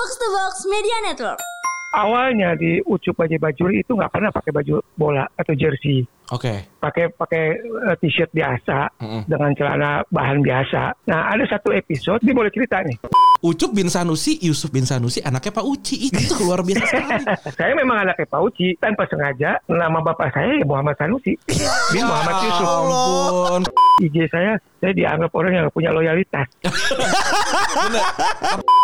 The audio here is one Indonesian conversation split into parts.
Box to Box Media Network. awalnya di Ucup Baji Bajuri itu nggak pernah pakai baju bola atau jersey. Oke. Pakai pakai eh, t-shirt biasa Mm-mm. dengan celana bahan biasa. Nah, ada satu episode, dia boleh cerita nih. Ucup bin Sanusi, Yusuf bin Sanusi, anaknya Pak Uci. Itu luar biasa sekali. saya memang anaknya Pak Uci, tanpa sengaja nama bapak saya ya Muhammad Sanusi. Dia Muhammad Yusuf. Ya ampun. IG saya, saya dianggap orang yang punya loyalitas.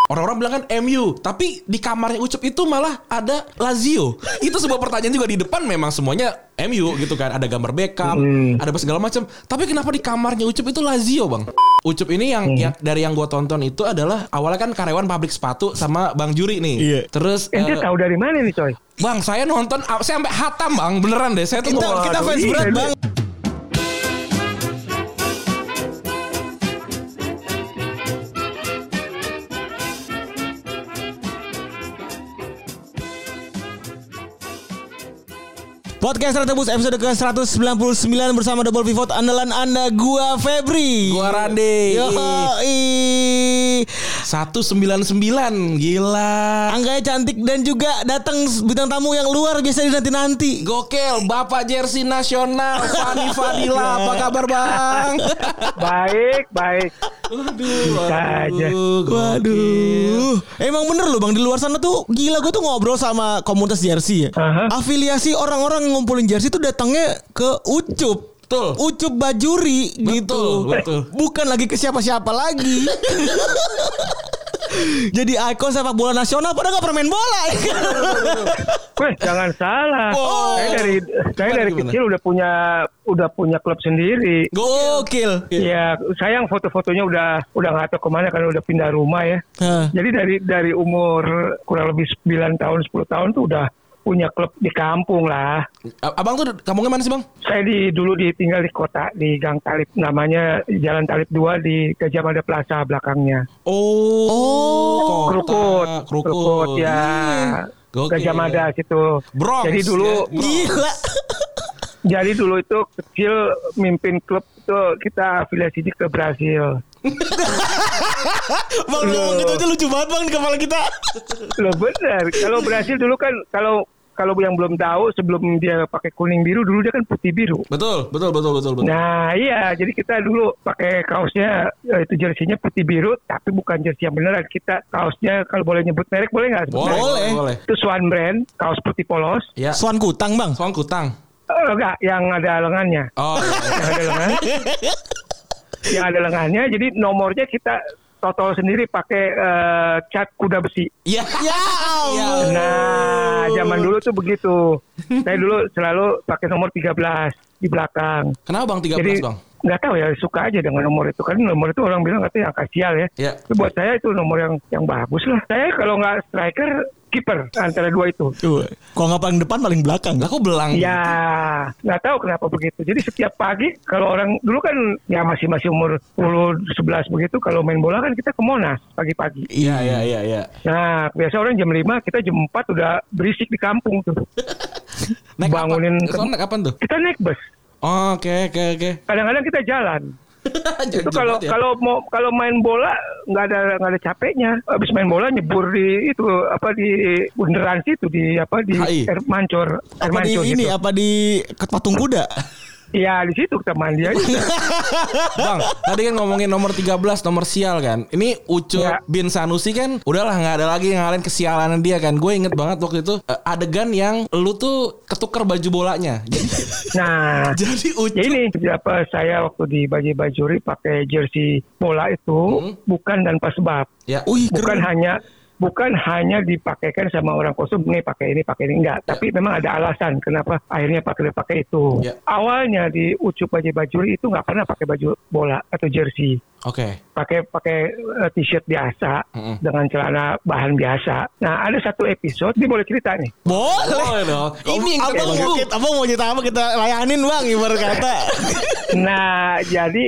Orang-orang bilang kan MU, tapi di kamarnya Ucup itu malah ada Lazio. Itu sebuah pertanyaan juga di depan memang semuanya MU gitu kan. Ada gambar Beckham, Hmm. ada segala macam. Tapi kenapa di kamarnya Ucup itu Lazio, Bang? Ucup ini yang, Hmm. yang dari yang gue tonton itu adalah awalnya kan karyawan pabrik sepatu sama Bang Juri nih. Iya. Terus Ente eh, tahu dari mana nih coy? Bang, saya nonton saya sampai hatam, Bang. Beneran deh. Saya tuh Kita, kita fans iya, berat iya. bang. Podcast Retebus episode ke-199 bersama Double Pivot andalan Anda gua Febri. Gua Rande. Yoi. 199 gila. Angganya cantik dan juga datang bintang tamu yang luar biasa dinanti-nanti. Gokil, Bapak Jersey Nasional Fani Fadila, apa kabar Bang? Baik, baik. Waduh, aja. Waduh, emang bener loh bang di luar sana tuh gila gue tuh ngobrol sama komunitas jersey ya. Aha. Afiliasi orang-orang ngumpulin jersey tuh datangnya ke Ucup. Betul. Ucup Bajuri gitu. betul. Bukan lagi ke siapa-siapa lagi. Jadi ikon sepak bola nasional padahal gak pernah main bola. Weh, jangan salah. Oh. Saya dari saya Gimana, dari gimana? kecil udah punya udah punya klub sendiri. Gokil. Iya, sayang foto-fotonya udah udah nggak tahu ke mana karena udah pindah rumah ya. Hah. Jadi dari dari umur kurang lebih 9 tahun 10 tahun tuh udah punya klub di kampung lah. Abang tuh kampungnya mana sih Bang? Saya di dulu ditinggal di kota di Gang Talib namanya Jalan Talib 2 di Gajah Mada Plaza belakangnya. Oh, Oh, Krukut, Krukut, ya. Gokil. Gajah Mada situ. Bronx, Jadi dulu ya. Bronx. Gila. jadi dulu itu kecil mimpin klub itu kita afiliasi ke Brasil. Bang lu ngomong gitu aja lucu banget bang di kepala kita. Loh benar. Kalau Brasil dulu kan kalau kalau yang belum tahu sebelum dia pakai kuning biru dulu dia kan putih biru. Betul, betul, betul, betul, betul. Nah iya jadi kita dulu pakai kaosnya eh, itu jersinya putih biru tapi bukan jersey yang beneran kita kaosnya kalau boleh nyebut merek boleh nggak? boleh, boleh, boleh. Itu Swan Brand kaos putih polos. Ya, Swan kutang bang. Soang Kutang. Eh, enggak yang ada lengannya. Oh, iya. Yang ada lengan. yang ada lengannya jadi nomornya kita total sendiri pakai eh, cat kuda besi. Iya. Ya ampun. Nah, zaman dulu tuh begitu. Saya dulu selalu pakai nomor 13 di belakang. Kenapa Bang 13 Jadi Bang? Nggak tahu ya suka aja dengan nomor itu kan nomor itu orang bilang katanya angka sial ya. Ya. Tapi buat saya itu nomor yang yang bagus lah. Saya kalau nggak striker kiper antara dua itu. Tuh, Kalau nggak paling depan paling belakang. Lah kok belang? Ya, nggak tahu kenapa begitu. Jadi setiap pagi kalau orang dulu kan ya masih masih umur 10 11 begitu kalau main bola kan kita ke Monas pagi-pagi. Iya, iya, iya, iya. Nah, biasa orang jam 5, kita jam 4 udah berisik di kampung tuh. Naik Bangunin apa? Naik kapan tuh? Kita naik bus. Oh, Oke, oke, oke. Kadang-kadang kita jalan. itu kalau ya. kalau mau kalau main bola nggak ada nggak ada capeknya. Habis main bola nyebur di itu apa di bundaran situ di apa di HI. air mancur air Apa di mancur ini gitu. apa di patung kuda? Iya di situ kita mandi aja. Bang, tadi kan ngomongin nomor 13 nomor sial kan. Ini Ucup Ya. bin Sanusi kan udahlah nggak ada lagi yang ngalahin kesialan dia kan. Gue inget banget waktu itu eh, adegan yang lu tuh ketuker baju bolanya. Nah, jadi Ucup ya ini apa saya waktu di Baji Bajuri pakai jersey bola itu Hmm. bukan tanpa sebab. ya Wih bukan keren. hanya bukan hanya dipakaikan sama orang kostum nih pakai ini pakai ini enggak tapi memang ada alasan kenapa akhirnya pakai pakai itu Ya. awalnya di Ucup Baji Bajuri itu nggak pernah pakai baju bola atau jersey Oke. pakai pakai eh, t-shirt biasa Mm-mm. dengan celana bahan biasa nah ada satu episode dia boleh cerita nih Boleh. Boleh dong. Ini yang kita Abang abang mau cerita apa kita layanin bang ibarat kata. nah jadi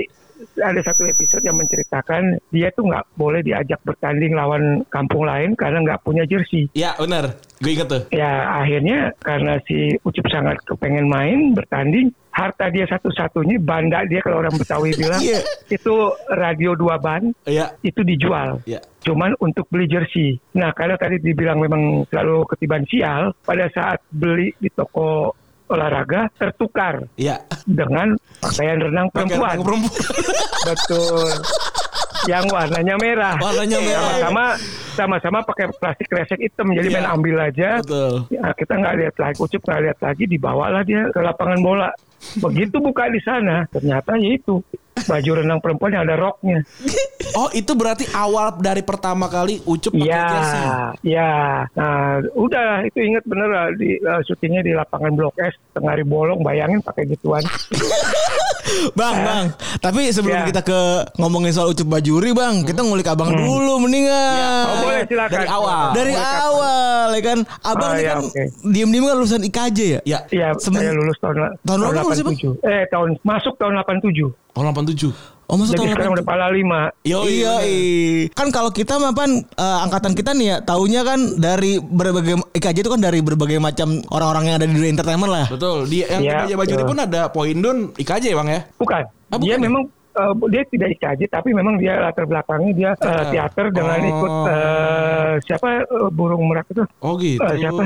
ada satu episode yang menceritakan dia tuh nggak boleh diajak bertanding lawan kampung lain karena nggak punya jersey. Ya benar. Gue inget tuh. Ya akhirnya karena si Ucup sangat kepengen main bertanding, harta dia satu-satunya banda dia kalau orang Betawi bilang Iya. itu radio dua ban Iya. itu dijual. Iya. Cuman untuk beli jersey. Nah karena tadi dibilang memang selalu ketiban sial, pada saat beli di toko olahraga tertukar Iya. dengan pakaian renang perempuan. Pakai perempuan. Betul. Yang warnanya merah. Warnanya merah. Sama-sama sama-sama pakai plastik kresek hitam. Jadi Iya. main ambil aja. Betul. Ya, kita nggak lihat lagi, Ucup nggak lihat lagi, dibawalah dia ke lapangan bola. Begitu buka di sana, ternyata ya itu baju renang perempuan yang ada roknya. Oh itu berarti awal dari pertama kali Ucup pakai Iya, jersey. iya. Nah, udah itu inget bener lah di uh, syutingnya di lapangan Blok S tengah hari bolong, bayangin pakai gituan. Bang, bang. Tapi sebelum Ya. kita ke ngomongin soal Ucup Bajuri, bang, kita ngulik abang dulu mendingan. Oh boleh silakan. Dari awal. Dari Boleh, kapan? awal, ya kan? Abang Oh, ini ya, kan oke. diem-diem kan lulusan IKJ ya? Ya. Iya, Semen- saya lulus tahun Tahun berapa lulus sih, Bang? 87. Eh, tahun masuk tahun 87. Tahun 87. Oh, maksud Jadi tahun sekarang 80. udah pala 5. Yo, iya, iya. Kan kalau kita mah eh, angkatan kita nih ya, taunya kan dari berbagai IKJ itu kan dari berbagai macam orang-orang yang ada di dunia entertainment lah. Betul. Di yang Iya, IKJ Bajuri betul. pun ada Poindun IKJ bang ya. Bukan. Ah, bukan dia ya? memang eh, dia tidak IKJ tapi memang dia latar belakangnya dia eh, Teater. dengan Oh. ikut eh, siapa eh, burung merak itu? Oh gitu. Eh, siapa?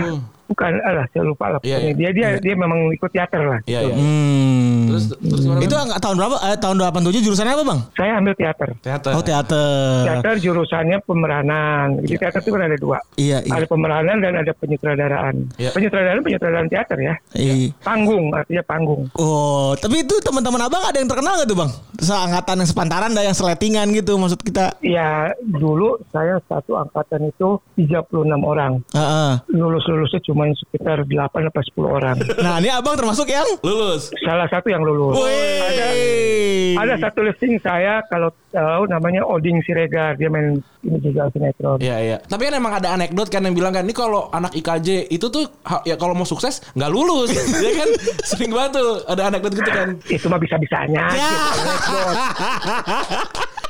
Bukan, alah saya lupa lah. Pokoknya. iya. Dia dia dia memang ikut teater lah. Iya iya. Hmm. Terus terus gimana, itu angka- tahun berapa? Eh, tahun 87 jurusannya apa, Bang? Saya ambil teater. teater. Oh, teater. Teater jurusannya pemeranan. Jadi teater itu kan ada dua. Iya, iya. Ada pemeranan dan ada penyutradaraan. Iya. Penyutradaraan penyutradaraan teater ya. Iya. Panggung artinya panggung. Oh, tapi itu teman-teman abang ada yang terkenal gak tuh bang? Seangkatan yang sepantaran dah yang seletingan gitu maksud kita. Ya dulu saya satu angkatan itu 36 orang. Heeh. Lulus-lulusnya cuma sekitar 8 atau 10 orang. Nah ini abang termasuk yang. Lulus. Salah satu yang lulus. Wih. Ada satu listing saya kalau tahu namanya Oding Siregar. Dia main ini juga sinetron. Iya iya. Tapi kan emang ada anekdot kan yang bilang kan ini kalau anak IKJ itu tuh ya kalau mau sukses nggak lulus. ya kan sering banget tuh ada anekdot gitu kan. Itu mah bisa-bisanya. Ya.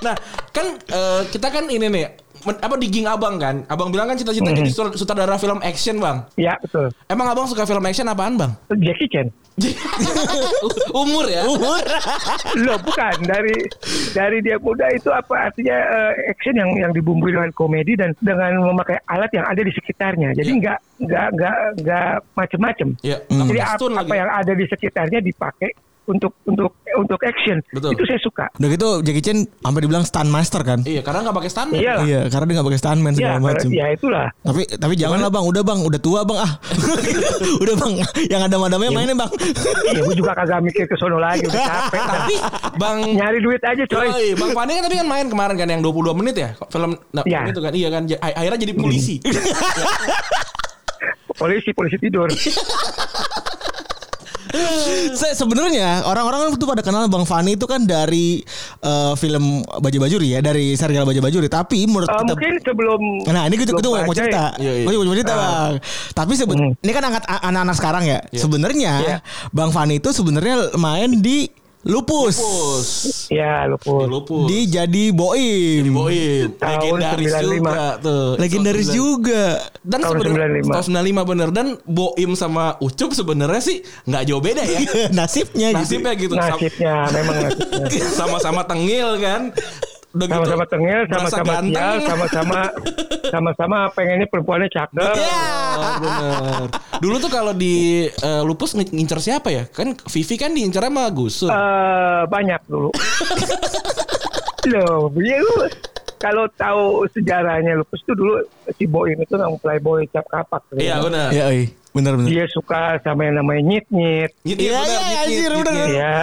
Nah kan eh, kita kan ini nih apa di Ging Abang kan. Abang bilang kan cita-cita jadi sut- sutradara film action bang. Ya betul. Emang abang suka film action apaan bang? Jackie Chan. Umur ya. Loh bukan dari dari dia muda itu apa artinya eh, action yang yang dibumbui dengan komedi dan dengan memakai alat yang ada di sekitarnya. Jadi nggak nggak nggak nggak macem-macem. Iya. Jadi Tapi apa, apa yang ada di sekitarnya dipakai untuk untuk untuk action. Betul. Itu saya suka. Udah gitu Jackie Chan sampai dibilang stunt master kan? Iya karena nggak pakai stuntman. Iya. Iya, karena dia gak pakai stuntman Ya, segala macam. ya itulah. Tapi tapi jangan lah bang, udah bang, udah tua bang ah. udah bang, yang ada madamnya mainnya bang. ya gue juga kagak mikir ke sono lagi udah capek Tapi bang nyari duit aja coy Yoi, Bang Fani kan tapi kan main kemarin kan yang 22 menit ya film nah, Iya. itu kan iya kan J- akhirnya jadi polisi. polisi polisi tidur Se- Sebenarnya orang-orang tuh pada kenal Bang Fani itu kan dari eh, film Baja Bajuri ya, dari serial Baja Bajuri. Tapi menurut Eh, kita mungkin sebelum Nah ini gitu sebelum gitu mau Bajai, cerita. Iya, iya. Oh, iya, mau cerita Ah. bang. Tapi seben Hmm. ini kan angkat anak-anak sekarang ya. Sebenarnya Iya. Bang Fani itu sebenarnya main di Lupus. Pus. ya lupus Lupus. Di jadi Boim. Boim. Tahun Legendaris 95. juga tuh. Legendaris Tahun juga. Dan Tahun sebenarnya 95. tahun 95 bener dan Boim sama Ucup sebenarnya sih nggak jauh beda ya. Nasibnya, gitu. Nasibnya gitu. Nasibnya memang nasibnya Sama-sama tengil kan. Udah gitu, sama-sama tengil sama-sama sial sama-sama sama-sama pengennya perempuannya cakep Iya, bener. Dulu tuh kalau di eh, Lupus ngi- ngincer siapa ya? Kan Vivi kan diincar sama Gus Dur. Eh, banyak dulu loh lu kalau tahu sejarahnya lupus itu dulu si Boim itu memang playboy cap kapak Iya benar. Iya, iya. benar benar. dia suka sama yang namanya nyit nyit Iya, benar, iya, anjir, nyit, bener. nyit. ya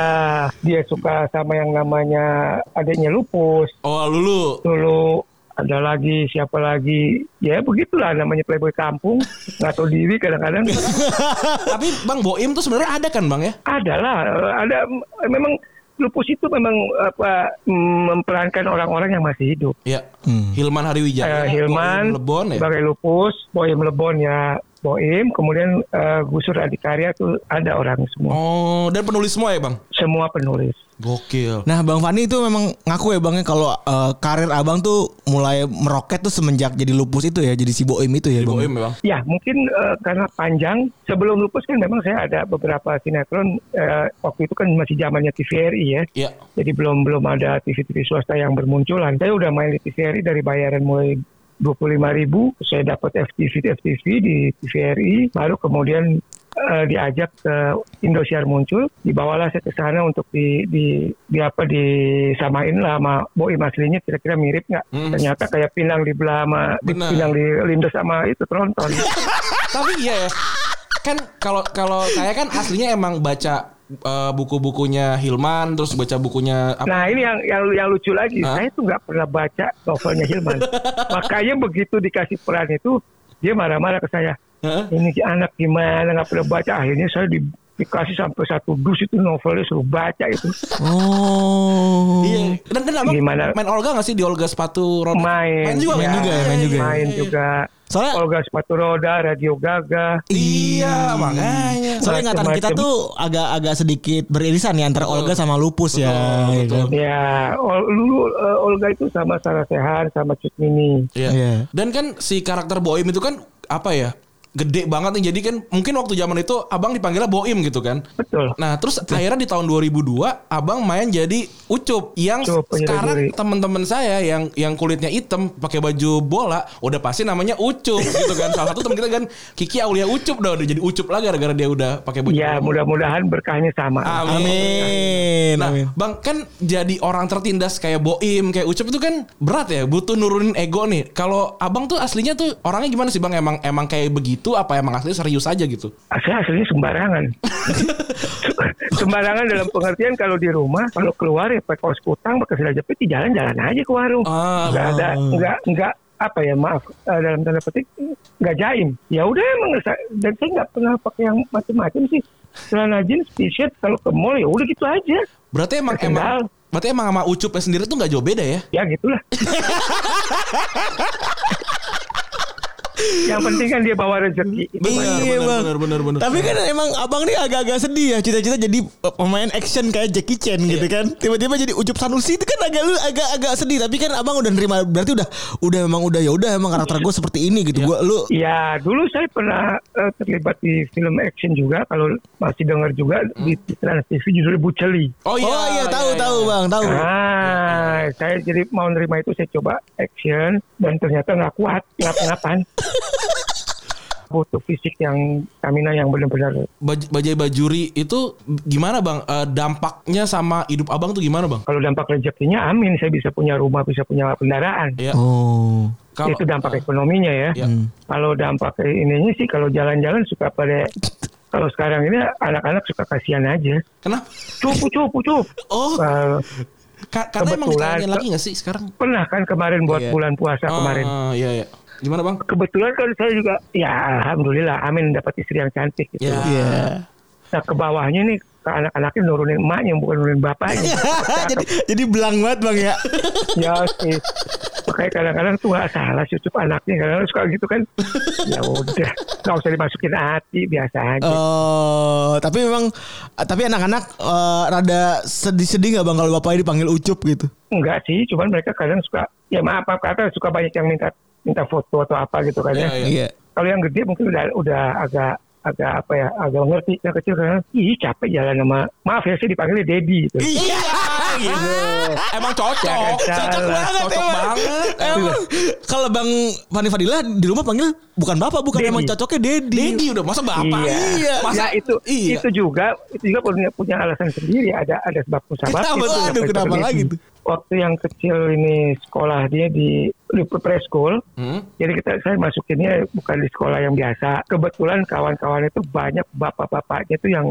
dia suka sama yang namanya adanya lupus Oh lulu. dulu ada lagi siapa lagi ya begitulah namanya playboy kampung nggak tahu diri kadang-kadang Tapi Bang Boim tuh sebenarnya ada kan Bang ya? ada lah ada memang lupus itu memang apa memperankan orang-orang yang masih hidup Iya. Hmm. Hilman Hariwijaya. Eh, Hilman Lebon ya. sebagai lupus Boim Lebon ya Boim, kemudian eh, Gusur Adikarya tuh ada orang semua. Oh, dan penulis semua ya, Bang? Semua penulis. Gokil. Nah, Bang Fani itu memang ngaku ya Bang ya kalau eh, karir Abang tuh mulai meroket tuh semenjak jadi lupus itu ya, jadi si Boim itu ya, Di Bang. Boim ya, Bang? Ya, mungkin eh, karena panjang. Sebelum lupus kan memang saya ada beberapa sinetron. eh, waktu itu kan masih zamannya TVRI ya. Iya. Jadi belum belum ada TV-TV swasta yang bermunculan. Saya udah main di TVRI dari bayaran mulai 25 ribu. Saya dapat FTV FTV di TVRI. Baru kemudian eh, diajak ke Indosiar muncul. Dibawalah saya ke sana untuk di, di, di apa disamain lah sama Boim aslinya kira-kira mirip nggak? Hmm. Ternyata kayak pinang di sama Benar. pinang di lindas sama itu tronton. Tapi iya ya. Kan kalau kalau saya kan aslinya emang baca eh, buku-bukunya Hilman terus baca bukunya apa? Nah ini yang yang, yang lucu lagi, Hah? saya tuh nggak pernah baca novelnya Hilman. Makanya begitu dikasih peran itu, dia marah-marah ke saya. Heeh. Ini si anak gimana nggak pernah baca. Akhirnya saya di, dikasih sampai satu dus itu novelnya suruh baca itu. Oh. Iya. Dan dan abang Gimana? main Olga gak sih di Olga sepatu roda? Main, Main juga, Main juga ya, main juga ya. Main Iya, iya. juga. Soalnya Olga sepatu roda, radio gaga. Iya, makanya. Soalnya ingatan kita tuh agak-agak sedikit beririsan ya antara Olga sama Lupus ya. Betul, ya betul. kan? Ya, Ol- dulu eh, Olga itu sama Sarah Sehan, sama Cut Mini. Iya. Iya. Dan kan si karakter Boim itu kan apa ya? Gede banget nih. Jadi kan mungkin waktu zaman itu abang dipanggilnya Boim gitu kan. Betul. Nah terus akhirnya di tahun 2002 abang main jadi Ucup yang Ucup, penyanyi sekarang teman-teman saya yang yang kulitnya hitam pakai baju bola udah pasti namanya Ucup gitu kan. Salah satu teman kita kan Kiki Aulia Ucup dah udah jadi Ucup lah gara-gara dia udah pakai baju. Ya, mudah-mudahan berkahnya sama. Amin. Nah, Amin. Bang, kan jadi orang tertindas kayak Boim, kayak Ucup itu kan berat ya, butuh nurunin ego nih. Kalau Abang tuh aslinya tuh orangnya gimana sih, Bang? Emang emang kayak begitu apa emang aslinya serius aja gitu? Saya aslinya sembarangan. sembarangan dalam pengertian kalau di rumah, kalau keluar ya pakai kaos kutang, pakai sandal jepit, di jalan-jalan aja ke warung. Ah, nggak ada, nggak nggak apa ya maaf eh, dalam tanda petik nggak jaim. Ya udah emang dan saya nggak pernah pakai yang macam-macam sih. Celana jeans, t-shirt kalau ke mall ya udah gitu aja. Berarti emang Terkenal. emang berarti emang sama Ucupnya sendiri tuh nggak jauh beda ya? Ya gitulah. yang penting kan dia bawa rezeki. Iya, benar, Bang. benar, benar, benar. Tapi kan emang abang nih agak-agak sedih ya cita-cita jadi uh, pemain action kayak Jackie Chan gitu Iya. kan. Tiba-tiba jadi Ucup Sanusi itu kan agak lu agak-agak sedih tapi kan abang udah nerima berarti udah udah memang udah ya udah emang karakter gue seperti ini gitu. Gua lu Ya, dulu saya pernah eh, terlibat di film action juga. Kalau masih dengar juga di, di Trans TV judulnya Buceli. Oh iya, Oh iya tahu iya, tahu iya. Bang, tahu. Ah, saya jadi mau nerima itu saya coba action dan ternyata nggak kuat, ngap-ngapan. Butuh fisik yang stamina yang benar-benar Baj- Bajai Bajuri itu gimana Bang? Eh, dampaknya sama hidup Abang tuh gimana Bang? kalau dampak rezekinya amin saya bisa punya rumah bisa punya kendaraan Iya. Oh. Kalau itu dampak ekonominya ya Iya. kalau dampak ininya sih kalau jalan-jalan suka pada kalau sekarang ini anak-anak suka kasihan aja Kenapa? cupu cupu cup Oh, Eh, ka- karena emang lagi gak sih sekarang? pernah kan kemarin buat Iya. bulan puasa kemarin Oh, iya iya. Gimana Bang? kebetulan kan saya juga ya alhamdulillah amin dapat istri yang cantik gitu Ya. Iya. nah ke bawahnya nih ke anak-anaknya nurunin emaknya bukan nurunin bapaknya jadi jadi belang banget Bang ya. ya sih makanya kadang-kadang tuh nggak salah sih cukup anaknya kadang suka gitu kan ya udah nggak usah dimasukin hati biasa aja Oh, tapi memang tapi anak-anak eh, rada sedih-sedih nggak bang kalau bapaknya dipanggil ucup gitu? enggak sih cuman mereka kadang suka ya maaf maaf kata suka banyak yang minta minta foto atau apa gitu kan ya Iya, iya. Iya. kalau yang gede mungkin udah udah agak agak apa ya agak ngerti yang kecil kan ih capek jalan sama maaf ya sih dipanggilnya Dedi gitu. Iya, gitu. Emang cocok. Cocok banget, cocok emang. banget. Emang kalau bang Fani Fadila di rumah panggil bukan bapak, bukan emang cocoknya Dedi. Dedi udah masa bapak. Iya. Masa ya itu iya. itu juga itu juga punya punya alasan sendiri ada ada sebab musabab Kenapa tuh? Aduh, kenapa lagi tuh? Waktu yang kecil ini sekolah dia di di preschool. Hmm? jadi kita saya masukinnya bukan di sekolah yang biasa. Kebetulan kawan-kawan itu banyak bapak-bapaknya itu yang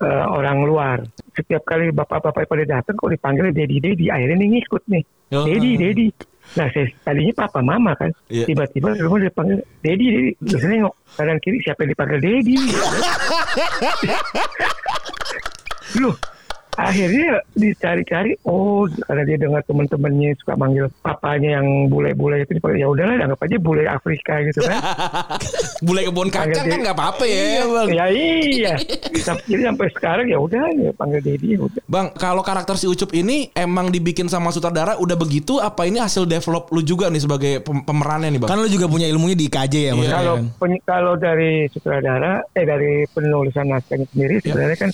eh, orang luar. Setiap kali bapak-bapak pada datang kok dipanggil dedi dedi akhirnya nih ngikut nih. Oh. dedi dedi nah saya tadinya papa mama kan. Iya. tiba-tiba di rumah dipanggil dedi dedi terus nengok kanan kiri siapa yang dipanggil dedi Loh, akhirnya dicari-cari oh karena dia dengar teman-temannya suka manggil papanya yang bule-bule itu ya udahlah anggap aja bule Afrika gitu kan Bule kebun kacang kan nggak apa-apa ya. ya iya jadi sampai sekarang ya udah ya panggil Dedi ya udah Bang, kalau karakter si Ucup ini emang dibikin sama sutradara udah begitu apa ini hasil develop lu juga nih sebagai pem- pemerannya nih, Bang? Kan lu juga punya ilmunya di KJ ya maksudnya kalau kan. kalau dari sutradara eh dari penulisan naskahnya sendiri sebenarnya kan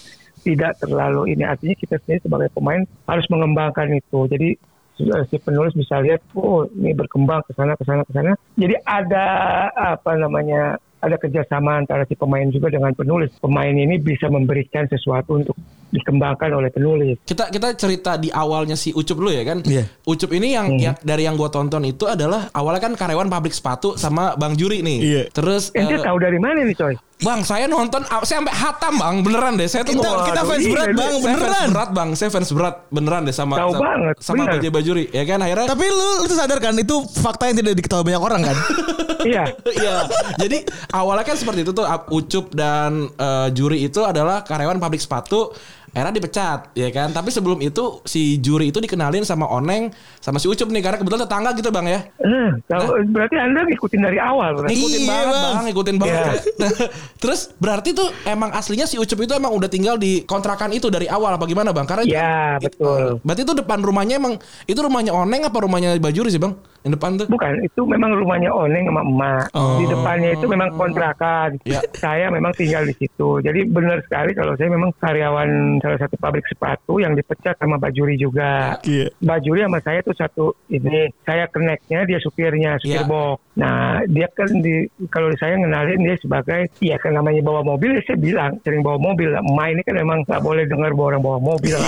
tidak terlalu ini artinya kita sendiri sebagai pemain harus mengembangkan itu jadi eh, si penulis bisa lihat oh ini berkembang ke sana ke sana ke sana jadi ada apa namanya ada kerjasama antara si pemain juga dengan penulis pemain ini bisa memberikan sesuatu untuk dikembangkan oleh penulis Kita kita cerita di awalnya si Ucup dulu ya kan. Iya. Ucup ini yang, Hmm. yang dari yang gue tonton itu adalah awalnya kan karyawan pabrik sepatu sama Bang Juri nih. Iya. Terus ente eh, tahu dari mana nih coy Bang, saya nonton ah, saya sampai hatam, Bang. Beneran deh. Saya tuh Kita, kita fans berat iya. bang, saya fans beneran. berat, Bang. Saya fans berat beneran deh sama Tahu sama, banget, sama bener. PJ Bajuri. Ya kan akhirnya Tapi lu, lu tuh sadar kan itu fakta yang tidak diketahui banyak orang kan? iya Iya. Jadi awalnya kan seperti itu tuh Ucup dan eh, Juri itu adalah karyawan pabrik sepatu. Era dipecat, ya kan. Tapi sebelum itu si Juri itu dikenalin sama Oneng sama si Ucup nih karena kebetulan tetangga gitu bang ya. Eh, kalau berarti anda ngikutin dari awal berarti. Ngikutin Iya, banget Bang. bang, ngikutin banget. Iya. Terus berarti tuh emang aslinya si Ucup itu emang udah tinggal di kontrakan itu dari awal apa gimana bang? Karena Ya, betul. Berarti itu depan rumahnya emang itu rumahnya Oneng apa rumahnya Bajuri sih bang? Yang depan tuh? Bukan, itu memang rumahnya Oneng sama emak. Di depannya itu memang kontrakan. Ya. Saya memang tinggal di situ. Jadi benar sekali kalau saya memang karyawan salah satu pabrik sepatu yang dipecat sama Bajuri juga. Iya. Bajuri sama saya tuh satu ini saya keneknya dia supirnya supir Iya. box. Nah dia kan di kalau saya ngenalin dia sebagai ya kan namanya bawa mobil ya saya bilang sering bawa mobil. Emak ini kan memang nggak boleh dengar orang bawa mobil.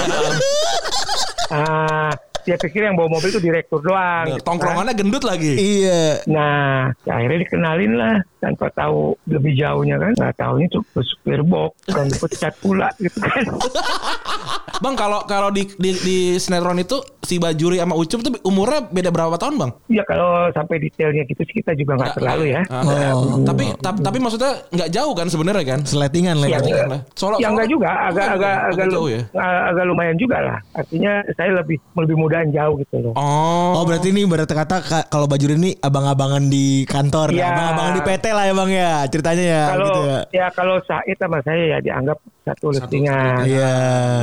Ah, dia pikir yang bawa mobil itu direktur doang. gitu kan. Tongkrongannya gendut lagi. iya. Nah, ya akhirnya dikenalin lah tanpa tahu lebih jauhnya kan. Nggak tahunya tuh supir box dan dipecat pula gitu kan. Bang kalau kalau di, di di sinetron itu si Bajuri sama Ucup tuh umurnya beda berapa tahun bang? ya kalau sampai detailnya gitu sih kita juga nggak terlalu ya. Ah, Oh. Tapi tapi tapi maksudnya nggak jauh kan sebenarnya kan? Seletingan lah Ya, ya. enggak. Soalnya ya enggak juga, agak agak agak, lu- jauh ya. agak lumayan juga lah. Artinya saya lebih lebih mudahan jauh gitu loh. Oh. Oh berarti ini berarti kata ka- kalau Bajuri ini abang-abangan di kantor, Iya. abang-abangan di PT lah ya bang ya ceritanya ya kalau gitu ya. ya kalau Said sama saya ya dianggap satu listingan. Iya.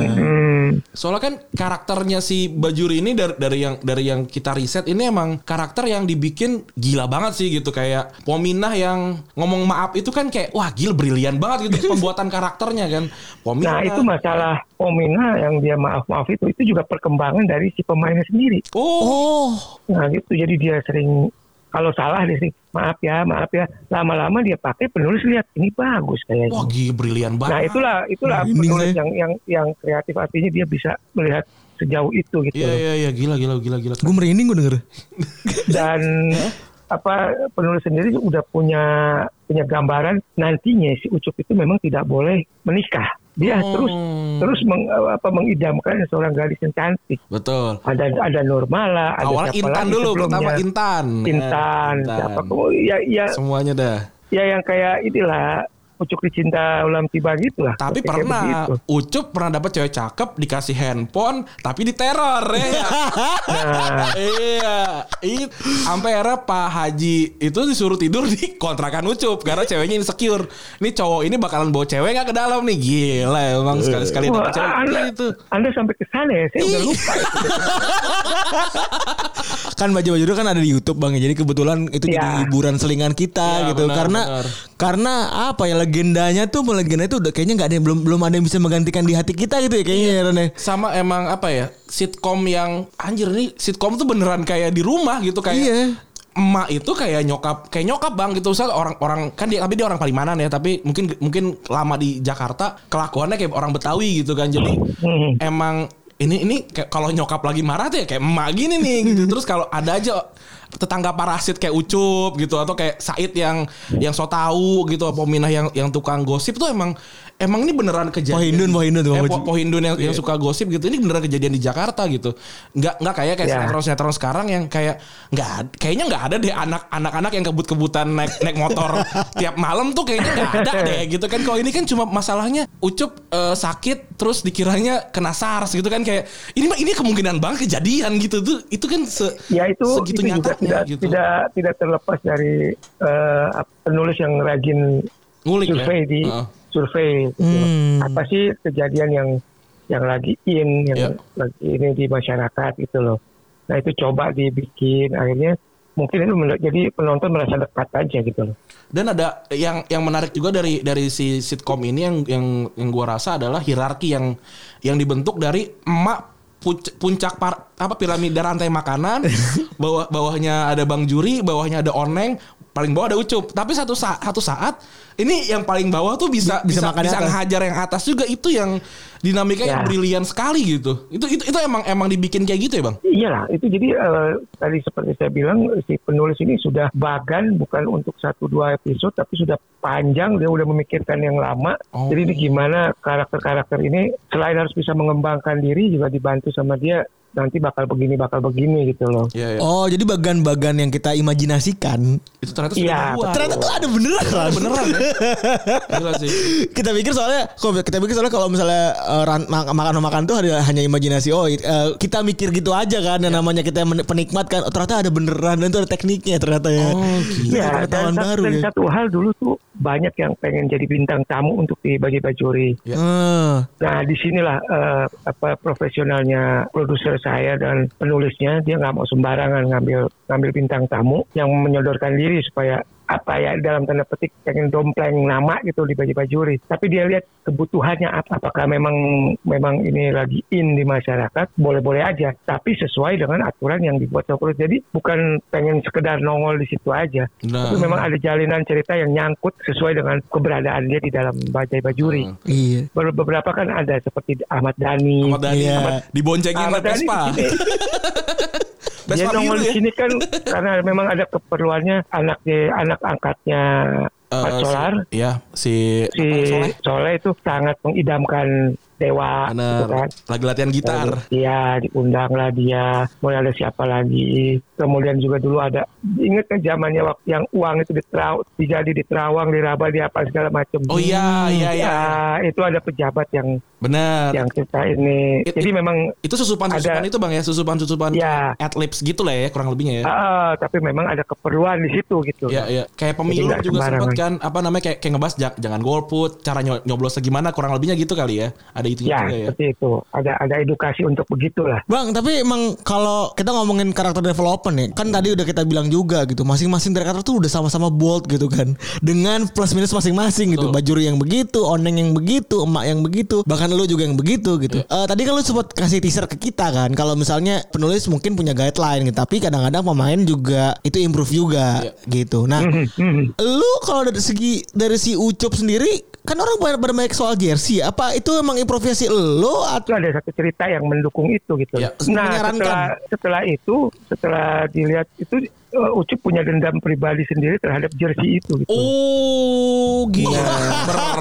Hmm. Soalnya kan karakternya si Bajuri ini dari, dari yang dari yang kita riset ini emang karakter yang dibikin gila banget sih gitu kayak Pominah yang ngomong maaf itu kan kayak wah gila brilian banget gitu pembuatan karakternya kan. Pominah. Nah itu masalah Omina yang dia maaf-maaf itu itu juga perkembangan dari si pemainnya sendiri. Oh. Oh. Nah gitu jadi dia sering kalau salah dia sering maaf ya maaf ya lama-lama dia pakai penulis lihat ini bagus kayaknya. Wah gila brilian Nah banget. itulah itulah Ini penulis saya. yang yang yang kreatif artinya dia bisa melihat sejauh itu gitu. Iya iya iya gila gila gila gila. Gue merinding gue denger. Dan apa penulis sendiri udah punya punya gambaran nantinya si Ucup itu memang tidak boleh menikah. Dia Oh. terus terus meng, apa mengidamkan seorang gadis yang cantik. Betul. Ada ada Normala, ada Awalnya siapa Intan lagi dulu sebelumnya. pertama Intan. Intan, Eh, siapa kok ya ya Semuanya dah. ya yang kayak inilah Ucuk dicinta ulam tiba gitu lah. Tapi kayak pernah begitu. Ucup pernah dapet cewek cakep dikasih handphone tapi diteror ya. Nah, iya, itu sampai era Pak Haji itu disuruh tidur di kontrakan Ucup karena ceweknya insecure. Ini cowok ini bakalan bawa cewek nggak ke dalam nih gila emang sekali sekali wah, dapet cewek anda, itu. anda sampai ke sana ya, saya udah lupa. kan baju baju kan ada di YouTube bang ya. Jadi kebetulan itu jadi Ya. hiburan selingan kita Ya, gitu. benar, karena benar. karena apa ya legendanya tuh legenda itu udah kayaknya nggak ada yang belum belum ada yang bisa menggantikan di hati kita gitu ya kayaknya ya Ron ya. Sama emang apa ya sitkom yang anjir nih sitkom tuh beneran kayak di rumah gitu kayak Iya. emak itu kayak nyokap kayak nyokap bang gitu Misal orang-orang kan dia tapi dia orang Palimanan ya tapi mungkin mungkin lama di Jakarta kelakuannya kayak orang Betawi gitu kan jadi Hmm. emang ini ini kayak kalau nyokap lagi marah tuh ya kayak emak gini nih gitu. Terus kalau ada aja tetangga parasit kayak Ucup gitu atau kayak Said yang yang so tahu gitu Pominah yang yang tukang gosip tuh emang emang ini beneran kejadian Pohindun, Pohindun tuh, eh, Po-. Pohindun yang, yang suka gosip gitu ini beneran kejadian di Jakarta gitu nggak nggak kayak kayak Ya. sinetron sinetron sekarang yang kayak nggak kayaknya nggak ada deh anak anak anak yang kebut kebutan naik naik motor tiap malam tuh kayaknya nggak ada deh gitu kan kalau ini kan cuma masalahnya Ucup eh, sakit terus dikiranya kena SARS gitu kan kayak ini mah ini kemungkinan banget kejadian gitu tuh itu kan se, Ya itu segitu itu juga nyatanya tidak gitu tidak tidak terlepas dari eh, penulis yang rajin ngulik survei ya di Heeh. Survei gitu. Hmm. apa sih kejadian yang yang lagi in yang Ya. lagi ini di masyarakat gitu loh nah itu coba dibikin akhirnya mungkin itu jadi penonton merasa dekat aja gitu loh Dan ada yang yang menarik juga dari dari si sitkom ini yang yang yang gua rasa adalah hierarki yang yang dibentuk dari emak puncak par, apa piramida rantai makanan, bawah bawahnya ada Bang Juri, bawahnya ada Oneng, paling bawah ada Ucup. Tapi satu saat satu saat ini yang paling bawah tuh bisa Bisa bisa makan di bisa, atas. ngehajar yang atas juga itu yang dinamikanya yang Ya. brilian sekali gitu. Itu itu itu emang emang dibikin kayak gitu ya, Bang? iyalah itu jadi eh, tadi seperti saya bilang si penulis ini sudah bagan bukan untuk satu dua episode tapi sudah panjang dia udah memikirkan yang lama Oh. jadi ini gimana karakter-karakter ini selain harus bisa mengembangkan diri juga dibantu sama dia nanti bakal begini bakal begini gitu loh Iya, iya. Oh, jadi bagan-bagan yang kita imajinasikan Itu ternyata sudah Iya, dibuat. ternyata tuh ada beneran. Ternyata beneran ya. Gila sih. kita pikir soalnya kalau kita pikir soalnya kalau misalnya mak- makan-makan tuh ada hanya imajinasi oh eh, kita mikir gitu aja kan Ya. yang namanya kita penikmat kan oh, ternyata ada beneran dan itu ada tekniknya ternyata ya Oh, gila. Ya, pengetahuan dan, satu, baru dan ya. satu hal dulu tuh banyak yang pengen jadi bintang tamu untuk di Bagi Bajuri. Ya. Eh, Nah, di sinilah eh, apa profesionalnya produser saya dan penulisnya dia nggak mau sembarangan ngambil ngambil bintang tamu yang menyodorkan diri supaya apa ya dalam tanda petik pengen dompleng nama gitu di baju bajuri tapi dia lihat kebutuhannya apa apakah memang memang ini lagi in di masyarakat boleh-boleh aja tapi sesuai dengan aturan yang dibuat produser. jadi bukan pengen sekedar nongol di situ aja Nah. tapi memang ada jalinan cerita yang nyangkut sesuai dengan keberadaan dia di dalam bajai bajuri Hmm. iya Ber- beberapa kan ada seperti Ahmad Dhani. Ahmad Dhani Iya. Ahmad- diboncengin Ahmad Dhani Vespa. Dia nongol di ya. sini kan karena memang ada keperluannya anak anak angkatnya Eh, Pak Solar. si- Iya, si, Si Soleh. Soleh itu sangat mengidamkan dewa gitu kan. Lagi latihan gitar. Iya, diundang lah dia. Mulai ada siapa lagi. Kemudian juga dulu ada, ingat kan zamannya waktu yang uang itu diterau, dijadi di Terawang, di Raba, di apa segala macam. Oh iya, iya, iya. Ya, itu ada pejabat yang Bener. yang cerita ini. It- Jadi it- memang Itu susupan-susupan Ada- itu Bang ya, susupan-susupan Ya. adlibs gitu lah ya kurang lebihnya ya. Ah, tapi memang ada keperluan di situ gitu. Iya, iya. Kayak pemilu juga sempat kan apa namanya kayak kayak ngebahas ja- jangan golput, cara nyo- nyoblosnya gimana kurang lebihnya gitu kali ya. Ada itu Ya, juga ya. seperti itu. Ada ada edukasi untuk begitulah. Bang, tapi emang kalau kita ngomongin karakter development ya, kan tadi udah kita bilang juga gitu, masing-masing dari karakter tuh udah sama-sama bold gitu kan, dengan plus minus masing-masing gitu, bajuri yang begitu, oneng yang begitu, emak yang begitu, bahkan lu juga yang begitu gitu. Iya. Eh, tadi kan lu sempat kasih teaser ke kita kan, kalau misalnya penulis mungkin punya guideline gitu, tapi kadang-kadang pemain juga itu improve juga Iya. gitu. Nah, lu kalau dari segi dari si Ucup sendiri, kan orang banyak soal jersey, apa itu emang improvisasi lu atau Itu ada satu cerita yang mendukung itu gitu. Ya, nah, menyarankan. setelah setelah itu, setelah dilihat itu uh, Ucup punya dendam pribadi sendiri terhadap jersey itu gitu. Oh, gila. Iya. berat,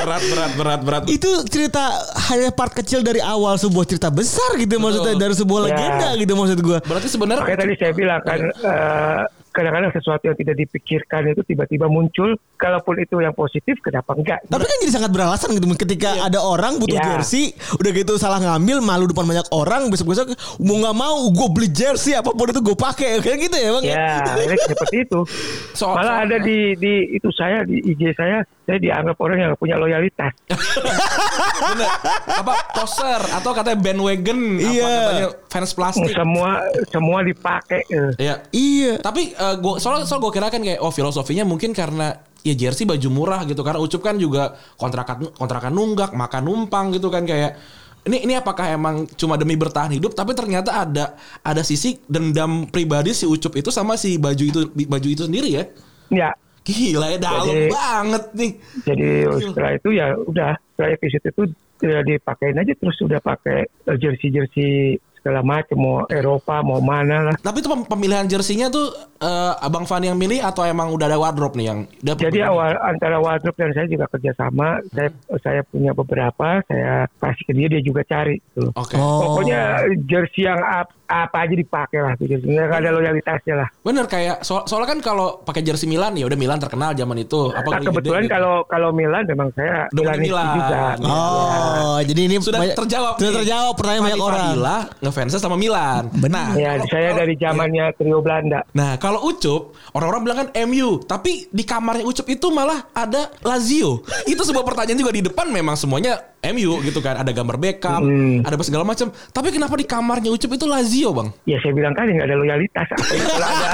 berat, berat, berat, berat. itu cerita hanya part kecil dari awal sebuah cerita besar gitu maksudnya dari sebuah Ya. legenda gitu maksud gua. Berarti sebenarnya Makanya tadi saya bilang kan eh, kadang-kadang sesuatu yang tidak dipikirkan itu tiba-tiba muncul. Kalaupun itu yang positif, kenapa enggak? Tapi kan jadi sangat beralasan gitu ketika ada orang butuh Iya. jersey, udah gitu salah ngambil malu depan banyak orang, besok-besok mau nggak mau gue beli jersey apa pun itu gue pakai kayak gitu ya bang. Ya, ini seperti itu. Soal- Malah ada di di itu saya di IG saya, saya dianggap orang yang punya loyalitas. bener. apa poster atau katanya bandwagon Iya. apa katanya fans plastik. semua semua dipakai. eh. Iya. Iya. Tapi eh, gua soal soal gue kira kan kayak oh filosofinya mungkin karena ya jersey baju murah gitu karena Ucup kan juga kontrakan kontrakan nunggak makan numpang gitu kan kayak ini ini apakah emang cuma demi bertahan hidup tapi ternyata ada ada sisi dendam pribadi si Ucup itu sama si baju itu baju itu sendiri ya Ya, gila ya dalam Jadi- banget nih jadi setelah itu ya udah setelah episode itu ya dipakein aja terus udah pakai jersey jersey segala macam mau Eropa mau mana lah. Tapi itu pem- pemilihan jersinya tuh eh, Abang Fani yang milih atau emang udah ada wardrobe nih yang udah Jadi awal antara wardrobe dan saya juga kerjasama. Saya saya punya beberapa, saya kasih ke dia, dia juga cari. Gitu. Oke. Oh. Pokoknya jersey yang ap- apa aja dipakai lah, tuh jersey. Nggak ada loyalitasnya lah. Bener kayak so- soalnya kan kalau pakai jersey Milan ya udah Milan terkenal zaman itu. Apa Nah, kebetulan gitu. kalau kalau Milan memang saya Milan. juga. Oh, jadi ini sudah banyak- terjawab Sudah terjawab pertanyaan banyak orang. Fadila ngefansnya sama Milan. Nah, Ya, kalau- saya kalau- dari zamannya trio Belanda. Nah, kalau Ucup, orang-orang bilang kan MU, tapi di kamarnya Ucup itu malah ada Lazio. Itu sebuah pertanyaan juga di depan memang semuanya MU gitu kan, ada gambar Beckham, Hmm. ada apa segala macam. Tapi kenapa di kamarnya Ucup itu Lazio, Bang? Ya saya bilang kan nggak ada loyalitas. Apa yang kalau ada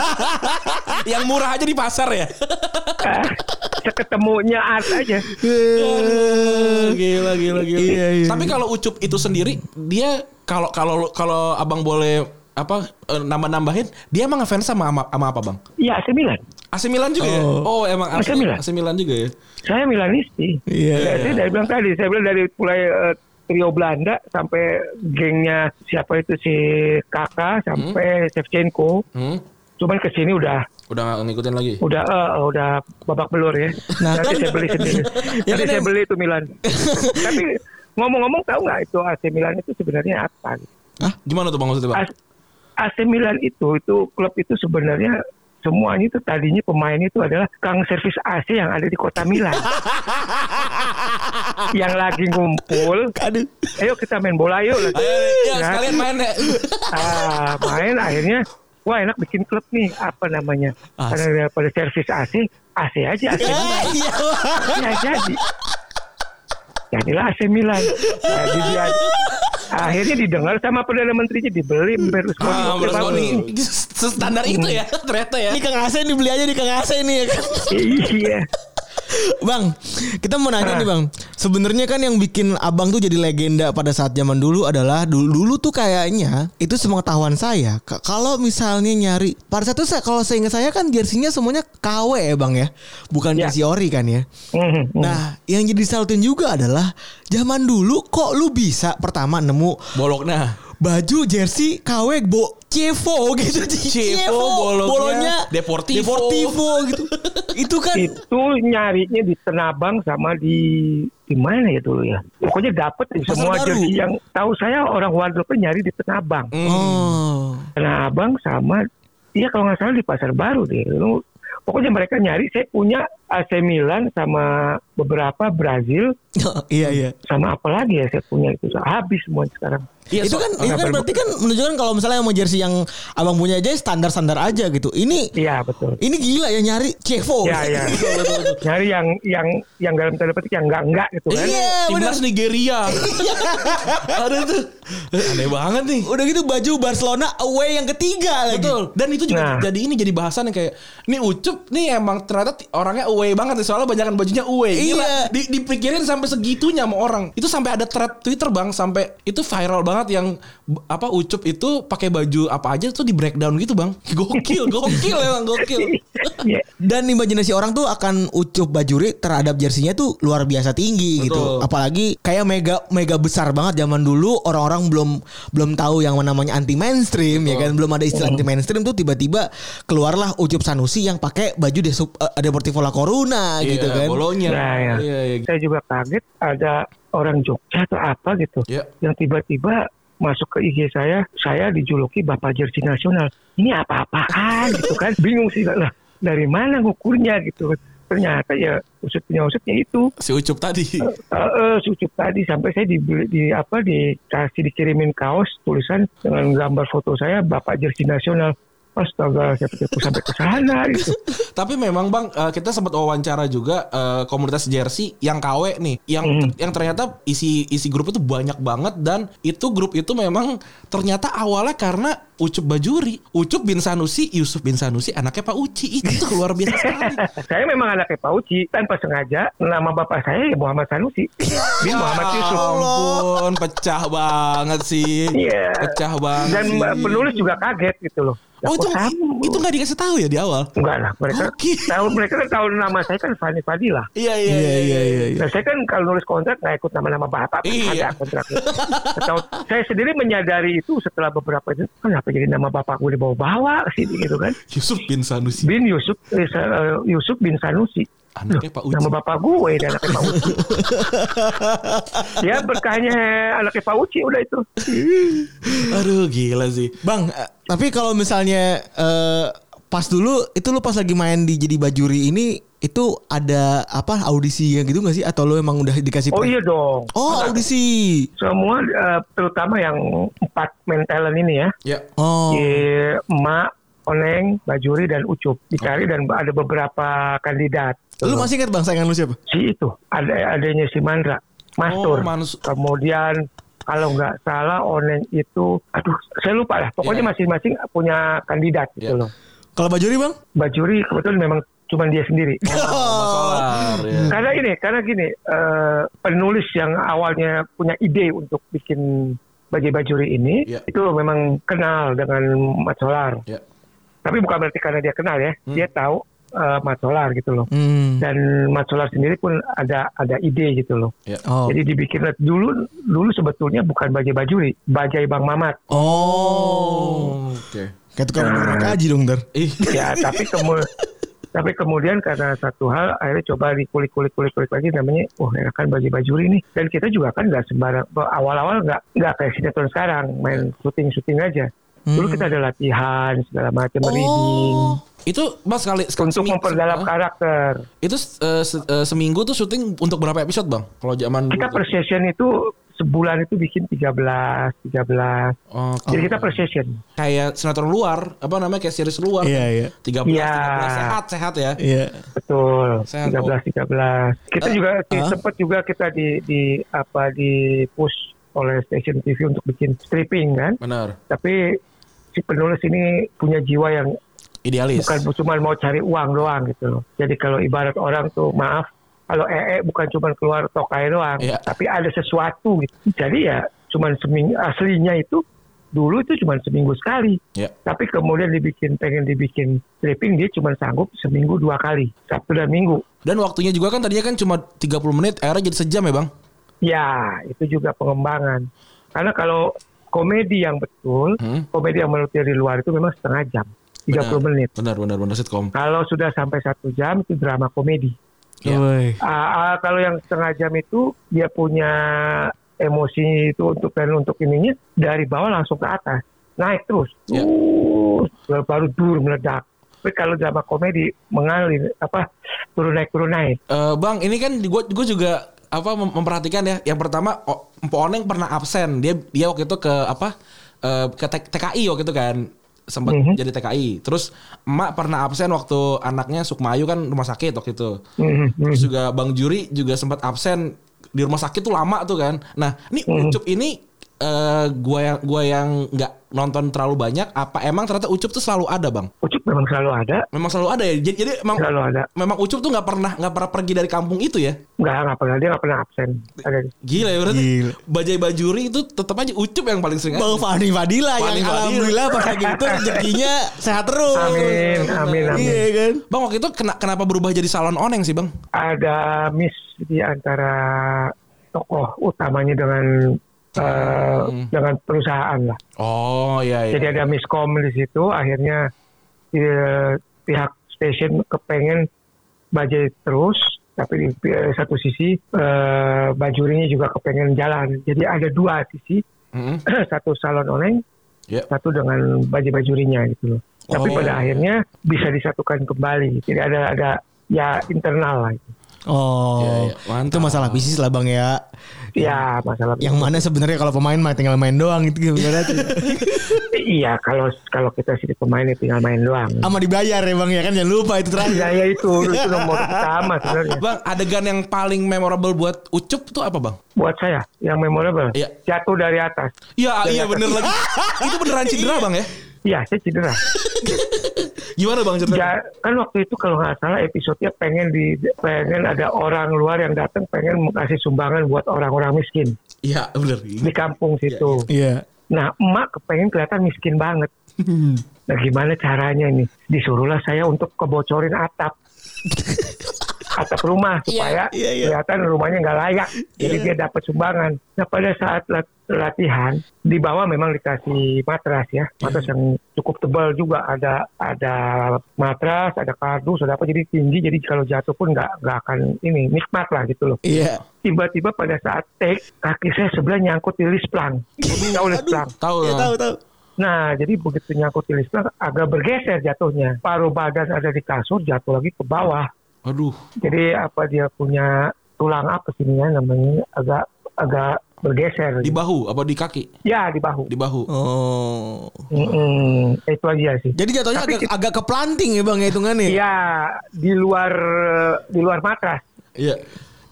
Yang murah aja di pasar ya. ah, seketemunya art aja. gila, gila, gila. Iya, iya. Tapi kalau Ucup itu sendiri, dia kalau kalau kalau Abang boleh apa eh, nambah-nambahin, dia emang ngefans sama sama, sama apa, Bang? Iya AC Milan. AC Milan juga ya? Oh, emang AC, AC Milan. AC Milan juga ya? Saya Milanisti. Iya, Ya, saya dari bilang tadi, saya bilang dari mulai eh, trio Belanda sampai gengnya siapa itu si Kakak sampai Shevchenko. Hmm? Cuman ke sini udah Udah gak ngikutin lagi? udah eh, udah babak belur ya. Nah, Nanti kan- saya beli sendiri. Ya Nanti kan saya beli itu Milan. Tapi ngomong-ngomong tahu nggak itu AC Milan itu sebenarnya apa? Gimana tuh Bang maksudnya, Bang? AC Milan itu itu klub itu sebenarnya semuanya itu tadinya pemain itu adalah kang servis AC yang ada di kota Milan. yang lagi ngumpul, ayo kita main bola yuk. Ayo, ya, Nah, sekalian main ah, main akhirnya wah enak bikin klub nih apa namanya AC. karena daripada servis AC AC aja AC Milan Iya. ya jadi jadilah AC Milan jadi dia akhirnya didengar sama perdana menterinya dibeli Berlusconi Ah, Berlusconi. Standar itu ya ternyata ya. Ini Kang Ase nih beli aja di Kang Ase nih ya kan. iya Bang, kita mau nanya nih Bang. Sebenarnya kan yang bikin Abang tuh jadi legenda pada saat zaman dulu adalah dulu dulu tuh kayaknya itu sepengetahuan saya. k- Kalau misalnya nyari pada saat itu saya, kalau saya ingat saya kan jersinya semuanya KW ya Bang ya. Bukan Ya. jersey ori kan ya. Mhm, mhm. Nah, yang jadi salutin juga adalah zaman dulu kok lu bisa pertama nemu Boloknya. Baju jersey KW bo Cevo gitu. Cevo, bolongnya Deportivo. Deportivo gitu. Itu kan itu nyarinya di Tenabang sama di di mana ya dulu ya? Pokoknya dapet di semua Baru. jersey yang tahu saya orang wardrobe nyari di Tenabang Hmm. oh. Tenabang sama iya kalau nggak salah di Pasar Baru deh. Lu- pokoknya mereka nyari saya punya AC Milan sama beberapa Brazil. Iya iya. Sama apa lagi ya saya punya itu? Habis semua sekarang Iya, itu so- kan itu kan berarti kan menunjukkan kalau misalnya mau jersey yang abang punya aja standar standar aja gitu ini iya betul ini gila ya nyari Cevo ya ya nyari yang yang yang dalam tanda petik yang enggak enggak gitu kan iya benar Timnas Nigeria. Ada tuh. Eh, Aneh banget nih. udah gitu baju Barcelona away yang ketiga lagi Betul. Dan itu juga Nah. jadi ini jadi bahasan yang kayak nih Ucup nih emang ternyata orangnya away banget nih soalnya banyakan bajunya away. Gila. Iya. Di, dipikirin sampai segitunya sama orang. Itu sampai ada thread Twitter Bang sampai itu viral banget yang b- apa Ucup itu pakai baju apa aja tuh di breakdown gitu Bang. Gokil, gokil emang gokil. Iya. Dan imajinasi orang tuh akan ucup bajuri terhadap jersinya tuh luar biasa tinggi gitu. Betul. Apalagi kayak mega mega besar banget zaman dulu orang-orang belum belum tahu yang namanya anti mainstream ya kan belum ada istilah anti mainstream tuh tiba-tiba keluarlah ucup Sanusi yang pakai baju de uh, Deportivo La Coruna gitu Iya, kan. Bolonya. Nah, ya. Iya, iya. saya juga kaget ada orang Jogja atau apa gitu Iya. yang tiba-tiba masuk ke IG saya saya dijuluki bapak jersey nasional. Ini apa-apaan gitu kan? Bingung sih lah dari mana ngukurnya gitu. Ternyata ya usut punya usutnya itu. Si Ucup tadi. Eh, eh, sucup tadi sampai saya dibeli di apa dikasih dikirimin kaos tulisan dengan gambar foto saya bapak jersey nasional astaga pikir aku sampai ke sana gitu Tapi memang Bang eh, kita sempat wawancara juga eh, komunitas jersey yang KW nih, yang Hmm. yang ternyata isi isi grup itu banyak banget dan itu grup itu memang ternyata awalnya karena Ucup Bajuri, Ucup bin Sanusi, Yusuf bin Sanusi anaknya Pak Uci itu luar biasa sekali. saya memang anaknya Pak Uci tanpa sengaja nama bapak saya ya Muhammad Sanusi bin Muhammad Yusuf Ya ampun, pecah banget sih. Iya. Pecah banget dan sih. penulis juga kaget gitu loh Oh itu kamu? itu nggak dikasih tahu ya di awal? Enggak lah, mereka Oke. tahu mereka kan tahu nama saya kan Fani Fadila. Iya Iya iya iya. iya. Nah, saya kan kalau nulis kontrak nggak ikut nama-nama bapak, kan Iya. ada kontraknya. Atau saya sendiri menyadari itu setelah beberapa itu, kenapa jadi nama bapak gue dibawa-bawa sini gitu kan? Yusuf bin Sanusi. Bin Yusuf eh, eh, Yusuf bin Sanusi. Anaknya Pak Uci. Nama bapak gue dan anaknya Pak Uci. ya berkahnya anaknya Pak Uci udah itu. Aduh gila sih. Bang, eh, tapi kalau misalnya eh, pas dulu itu lu pas lagi main di jadi bajuri ini itu ada apa audisi gitu gak sih atau lu emang udah dikasih Oh iya dong. Oh, audisi. Semua eh, terutama yang empat main talent ini ya. Ya. Oh. Di Emak, Oneng, Bajuri dan Ucup dicari dan ada beberapa kandidat. Lu masih ingat bang saingan lu siapa? si itu ada adanya si Mandra Mastur Oh, Manus- kemudian kalau nggak salah Oneng itu aduh saya lupa lah pokoknya Iya. masing-masing punya kandidat gitu Iya. loh Kalau bajuri bang? Bajuri kebetulan memang cuma dia sendiri Solar. Ya. karena ini karena gini eh, penulis yang awalnya punya ide untuk bikin bajai bajuri ini Iya. itu memang kenal dengan Mat Solar Ya. tapi bukan berarti karena dia kenal ya dia tahu eh, Mat Solar gitu loh Hmm. dan Mat Solar sendiri pun ada ada ide gitu loh Ya. Oh. Jadi dibikin dulu dulu sebetulnya bukan bajai bajuri, bajai Bang Mamat. Oh. Oke. Kayak tukang nah. kaji dong ntar. Ih. Ya, tapi kemudian tapi kemudian karena satu hal akhirnya coba dikulik-kulik-kulik-kulik lagi namanya, wah enakan bajai bajuri nih. Dan kita juga kan nggak sembarang awal-awal nggak nggak kayak sinetron sekarang main syuting-syuting aja. Dulu kita ada latihan segala macam reading Oh. Itu Bang sekali, sekali untuk seming- memperdalam Hah? karakter. Itu eh, se- eh, seminggu tuh syuting untuk berapa episode, Bang? Kalau zaman Kita per session itu sebulan itu bikin 13, 13. Oke. Jadi kita per session. kayak sinetron luar, apa namanya kayak series luar. Iya, iya. 13 Iya. 13 sehat sehat ya. Iya. Betul. Sehat, 13 13. Kita juga ah. sempat juga kita di di apa di push oleh stasiun TV untuk bikin stripping kan. Benar. Tapi si penulis ini punya jiwa yang Idealis. bukan cuma mau cari uang doang gitu loh. Jadi kalau ibarat orang tuh maaf kalau ee bukan cuma keluar tokai doang, Iya. tapi ada sesuatu gitu. Jadi ya cuman seminggu aslinya itu dulu itu cuma seminggu sekali. Ya. Tapi kemudian dibikin pengen dibikin stripping dia cuma sanggup seminggu dua kali, Sabtu dan Minggu. Dan waktunya juga kan tadinya kan cuma 30 menit, akhirnya jadi sejam ya, Bang? Ya, itu juga pengembangan. Karena kalau komedi yang betul, Hmm. komedi yang menurut dari luar itu memang setengah jam, 30 Benar. menit. Benar, benar, benar sitcom. Kalau sudah sampai satu jam itu drama komedi. Iya. Woi. Ah, ah, kalau yang setengah jam itu dia punya emosi itu untuk dan untuk ininya dari bawah langsung ke atas, naik terus, Ya. terus baru dur meledak. Tapi kalau drama komedi mengalir apa turun naik turun naik. Eh, bang, ini kan gue gue juga apa mem- memperhatikan ya. Yang pertama, Mpok Oneng pernah absen. Dia dia waktu itu ke apa? eh, ke TKI waktu itu kan sempat Mhm. jadi TKI. Terus emak pernah absen waktu anaknya Sukmayu kan rumah sakit waktu itu. Mhm, mhm. Terus juga Bang Juri juga sempat absen di rumah sakit tuh lama tuh kan. Nah, ini Hmm. Ucup ini eh gua yang gua yang nggak nonton terlalu banyak apa emang ternyata Ucup tuh selalu ada, Bang? Ucup memang selalu ada, Memang selalu ada ya. Jadi, jadi emang selalu ada. memang Ucup tuh nggak pernah nggak pernah pergi dari kampung itu ya. Nggak, nggak pernah. Dia nggak pernah absen. Ada. Gila ya berarti. Gila. Bajai Bajuri itu tetap aja Ucup yang paling sering. Bang. Fani Fadila Fani yang Fadila. alhamdulillah pas lagi itu rezekinya sehat terus. Amin, amin, amin. Iya kan? Bang waktu itu kena, kenapa berubah jadi salon oneng sih, Bang? Ada miss di antara tokoh utamanya dengan eh, dengan perusahaan lah. Oh, iya iya. Jadi ada miskom di situ. Akhirnya eh, pihak stasiun kepengen bajai terus, tapi di eh, satu sisi eh, bajurinya juga kepengen jalan. Jadi ada dua sisi, Mm-mm. satu salon oneng, Ya. satu dengan baju bajurinya gitu loh. Tapi Oh. pada akhirnya bisa disatukan kembali. Jadi ada ada ya internal lah. Itu. Oh, Iya, iya. Mantap. itu masalah bisnis lah bang ya. Ya masalah. Yang mana sebenarnya kalau pemain mah tinggal main doang itu gimana tuh? iya kalau kalau kita sih pemain ya tinggal main doang. Sama dibayar ya bang ya kan jangan lupa itu terakhir. Ya, ya itu itu nomor utama sebenarnya. Bang, adegan yang paling memorable buat Ucup tuh apa, Bang? Buat saya yang memorable Iya. jatuh dari atas. Iya, Dari iya bener lagi. itu beneran cedera, Bang ya? Iya saya cedera. Gimana, Bang ceritanya? Ya, kan waktu itu kalau nggak salah episodenya pengen di pengen ada orang luar yang datang pengen kasih sumbangan buat orang-orang miskin Iya, bener. di kampung situ. Iya. Nah emak kepengen kelihatan miskin banget. Nah gimana caranya nih? Disuruhlah saya untuk kebocorin atap. atap rumah supaya iya, iya. kelihatan rumahnya nggak layak. Jadi dia dapat sumbangan. Nah pada saat lat- latihan di bawah memang dikasih matras ya, matras yang cukup tebal juga. Ada ada matras, ada kardus, ada apa jadi tinggi. Jadi kalau jatuh pun nggak nggak akan ini nikmat lah gitu loh. Iya. Tiba-tiba pada saat take kaki saya sebelah nyangkut di lisplang. Tahu lisplang? Tahu Iya dong. tahu tahu. Nah, jadi begitu nyangkut di lisplang agak bergeser jatuhnya. Paruh badan ada di kasur, jatuh lagi ke bawah. Aduh. Jadi apa dia punya tulang apa sih ini ya namanya agak agak bergeser. Di bahu apa di kaki? ya di bahu. Di bahu. Oh. Mm-mm, itu aja sih. Jadi jatuhnya Tapi agak, kita- agak ke planting ya bang ya hitungannya. Iya di luar di luar matras. Iya.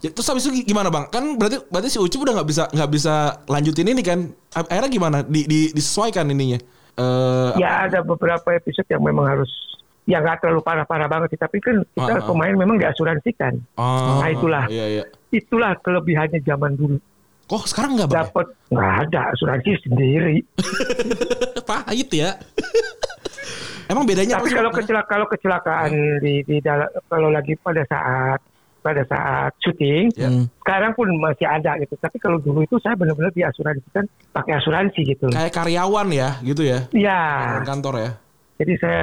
Ya, terus habis itu gimana bang? Kan berarti berarti si Ucup udah nggak bisa nggak bisa lanjutin ini kan? Akhirnya gimana? Di, di disesuaikan ininya? Eh Ya ada beberapa episode yang memang harus ya nggak terlalu parah-parah banget sih. Tapi kan kita Ah, ah. pemain memang diasuransikan. oh, Nah, itulah. Iya iya. Itulah kelebihannya zaman dulu. Kok sekarang nggak ya? Dapat nggak ada asuransi sendiri. Pahit ya. Emang bedanya Tapi kalau kecelakaan kalau kecelakaan di di dalam kalau lagi pada saat pada saat syuting, Ya. Hmm. sekarang pun masih ada gitu. Tapi kalau dulu itu saya benar-benar diasuransikan pakai asuransi gitu. kayak karyawan ya gitu ya? Iya. Kantor ya. Jadi saya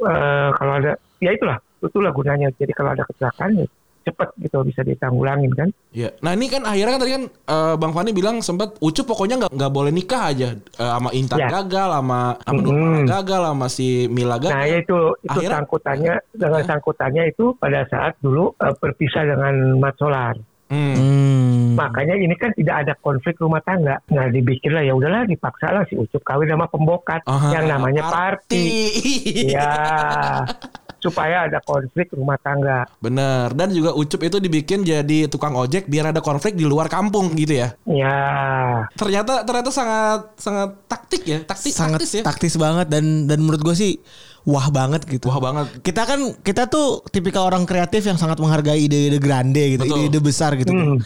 eh, kalau ada ya itulah itulah gunanya. Jadi kalau ada kecelakaan ya cepat gitu bisa ditanggulangin kan. Iya. Nah ini kan akhirnya kan tadi kan eh, Bang Fani bilang sempat Ucup pokoknya nggak nggak boleh nikah aja Eh, sama Intan Ya. gagal, sama sama. Nurmala gagal, sama si Mila gagal. Nah ya itu itu Akhirnya- sangkutannya dengan sangkutannya itu pada saat dulu eh, berpisah dengan Mat Solar. Hmm. Hmm. Makanya ini kan tidak ada konflik rumah tangga. Nah dibikinlah ya udahlah dipaksa lah si Ucup kawin sama pembokat yang namanya Parti. Ya supaya ada konflik rumah tangga. Bener. Dan juga Ucup itu dibikin jadi tukang ojek biar ada konflik di luar kampung gitu ya. Ya Ternyata ternyata sangat sangat taktik ya, taktik sangat taktis ya. taktis banget dan dan menurut gue sih wah banget gitu. Wah banget. Kita kan kita tuh tipikal orang kreatif yang sangat menghargai ide-ide grande gitu, ide-ide besar gitu. Hmm,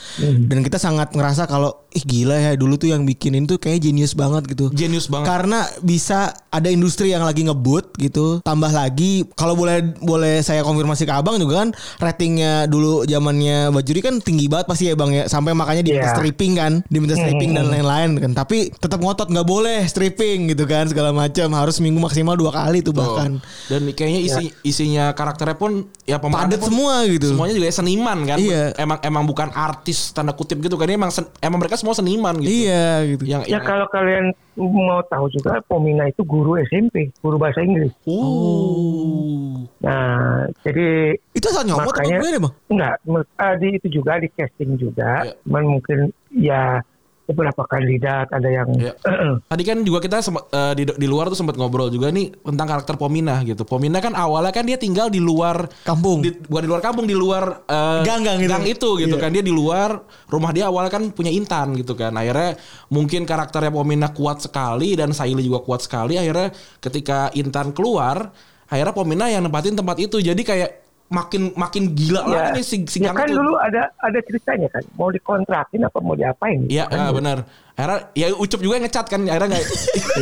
Dan kita sangat ngerasa kalau ih gila ya dulu tuh yang bikinin tuh kayak jenius banget gitu. Genius banget. Karena bisa ada industri yang lagi ngebut gitu, tambah lagi kalau boleh boleh saya konfirmasi ke Abang juga kan ratingnya dulu zamannya Bajuri kan tinggi banget pasti ya Bang ya, sampai makanya diminta Iya. stripping kan, diminta stripping dan lain-lain kan. Tapi tetap ngotot nggak boleh stripping gitu kan segala macam, harus minggu maksimal dua kali tuh Tuh. Bahkan. Dan kayaknya isi isinya karakternya pun ya Padat pun semua gitu. Semuanya juga seniman kan. Iya. Emang emang bukan artis tanda kutip gitu kan. Emang sen- emang mereka semua seniman gitu. Iya gitu. Yang ya yang- kalau kalian mau tahu juga Pomina itu guru SMP, guru bahasa Inggris. Uh. Nah jadi Itu asal nyomot apa Makanya- gue Bang? enggak eh, di itu juga di casting juga, cuman mungkin ya beberapa kandidat ada yang Iya. Tadi kan juga kita sempat eh, di di luar tuh sempat ngobrol juga nih tentang karakter Pomina gitu. Pomina kan awalnya kan dia tinggal di luar Kampung. di, bukan di luar kampung di luar eh, Gang-gang gitu. itu gitu Iya. kan dia di luar rumah dia awalnya kan punya Intan gitu kan akhirnya mungkin karakternya Pomina kuat sekali dan Saili juga kuat sekali akhirnya ketika Intan keluar akhirnya Pomina yang nempatin tempat itu jadi kayak makin makin gila ya, lagi nih si, si ya kan itu. dulu ada ada ceritanya kan mau dikontrakin apa mau diapain? Iya ah, benar. Akhirnya ya Ucup juga yang ngecat kan akhirnya nggak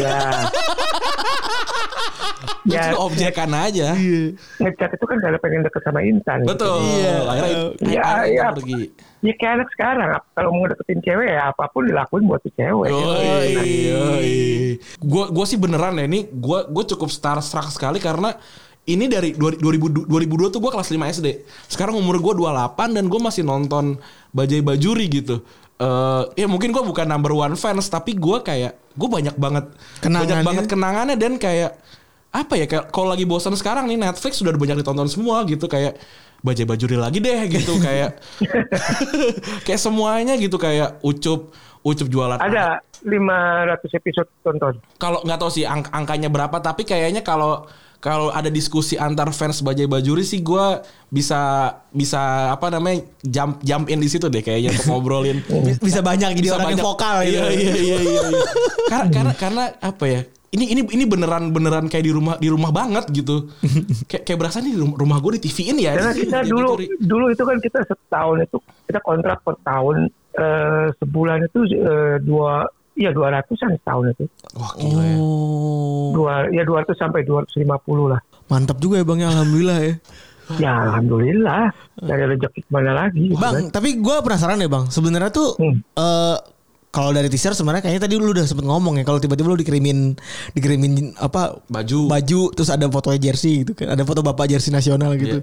ya ya, ya. objekan aja. Ngecat itu kan karena pengen deket sama Intan. Gitu. betul. Iya. akhirnya Iya, akhirnya iya. Intan pergi. Ya kayak anak sekarang kalau mau deketin cewek ya apa pun dilakuin buat tuh cewek. Gue gue sih beneran ya ini gue gue cukup starstruck sekali karena ini dari 2000 2002 tuh gue kelas 5 SD. Sekarang umur gue 28 dan gue masih nonton Bajai Bajuri gitu. Eh ya mungkin gue bukan number one fans tapi gue kayak gue banyak banget banyak banget kenangannya dan kayak apa ya kayak kalau lagi bosan sekarang nih Netflix sudah banyak ditonton semua gitu kayak Bajai Bajuri lagi deh gitu kayak kayak semuanya gitu kayak Ucup Ucup jualan ada 500 episode tonton. Kalau nggak tahu sih ang- angkanya berapa tapi kayaknya kalau kalau ada diskusi antar fans Bajai Bajuri sih gue bisa bisa apa namanya jump jump in di situ deh kayaknya untuk ngobrolin. Bisa banyak jadi orang yang vokal gitu. iya, iya, iya, iya, iya. karena karena karena apa ya ini ini ini beneran beneran kayak di rumah di rumah banget gitu. Kayak kayak berasa nih rumah, rumah gue di TV-in ya. Karena kita dulu di- dulu itu kan kita setahun itu kita kontrak per tahun eh, sebulan itu eh, dua Iya 200-an setahun itu. Wah gila ya. Oh. Dua, ya 200 sampai 250 lah. Mantap juga ya Bang ya alhamdulillah ya. Ya alhamdulillah. Dari rezeki ke mana lagi. gitu kan. Bang, tapi gue penasaran deh bang. Sebenarnya tuh Hmm. eh kalau dari teaser sebenarnya kayaknya tadi lu udah sempet ngomong ya kalau tiba-tiba lu dikirimin dikirimin apa Baju. baju terus ada fotonya jersey gitu kan ada foto bapak jersey nasional gitu.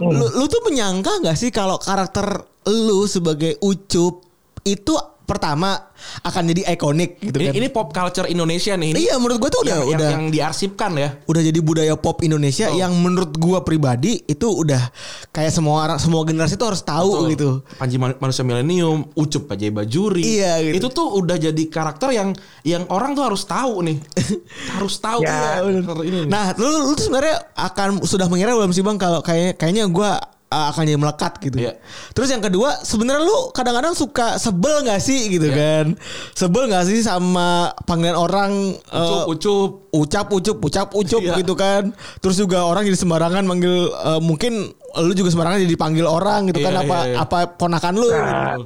Hmm. Lu, lu tuh menyangka nggak sih kalau karakter lu sebagai Ucup itu pertama akan jadi ikonik gitu Ini, kan? ini pop culture Indonesia nih. Ini iya menurut gue tuh udah yang, udah yang diarsipkan ya. udah jadi budaya pop Indonesia yang menurut gua pribadi itu udah kayak semua orang semua generasi tuh harus tahu Betul. gitu. Panji Man- manusia milenium, Ucup Pajai Bajuri. Iya, gitu. Itu tuh udah jadi karakter yang yang orang tuh harus tahu nih. harus tahu Ya, ya, ini. nih. Nah, lu, lu tuh sebenarnya akan sudah mengira belum sih bang kalau kayak kayaknya gue akan jadi melekat gitu. Iya. Terus yang kedua, sebenarnya lu kadang-kadang suka sebel nggak sih gitu Iya. kan? Sebel nggak sih sama panggilan orang Ucup, eh, Ucup. ucap ucup ucap ucup Iya. gitu kan? Terus juga orang jadi sembarangan manggil eh, mungkin lu juga sembarangan jadi panggil orang gitu kan Iya, apa iya, iya. apa ponakan lu? Nah,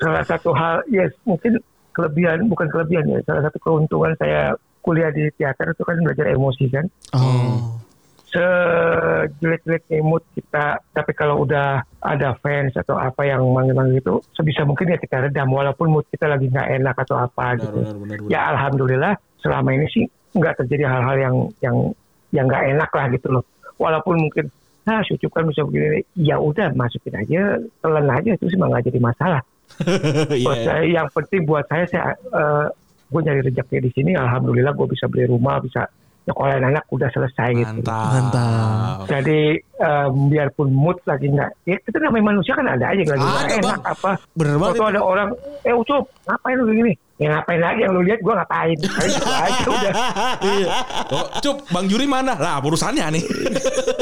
salah satu hal, yes mungkin kelebihan, bukan kelebihan ya. Salah satu keuntungan saya kuliah di teater itu kan belajar emosi kan. Oh. Sejelek-jeleknya mood kita. Tapi kalau udah ada fans atau apa yang manggil-manggil itu sebisa mungkin ya kita redam walaupun mood kita lagi nggak enak atau apa Benar, gitu. benar, benar, benar. ya alhamdulillah selama ini sih nggak terjadi hal-hal yang yang yang nggak enak lah gitu loh. Walaupun mungkin nah syukur kan bisa begini. Ya udah masukin aja telan aja itu sih nggak jadi masalah. Iya. Buat saya, yang penting buat saya saya gue nyari rezeki di sini alhamdulillah gue bisa beli rumah bisa nyekolahin anak udah selesai gitu Mantap. Mantap. jadi em, biarpun mood lagi nggak, ya kita namanya manusia kan ada aja yang lagi Ada, enak Bang. apa. Bener banget itu. ada orang, eh ucup, ngapain lu gini? Ya ngapain lagi yang lu lihat gue ngapain? Gitu aja udah. Iya. Oh, Cup, Bang Juri mana? Lah, urusannya nih.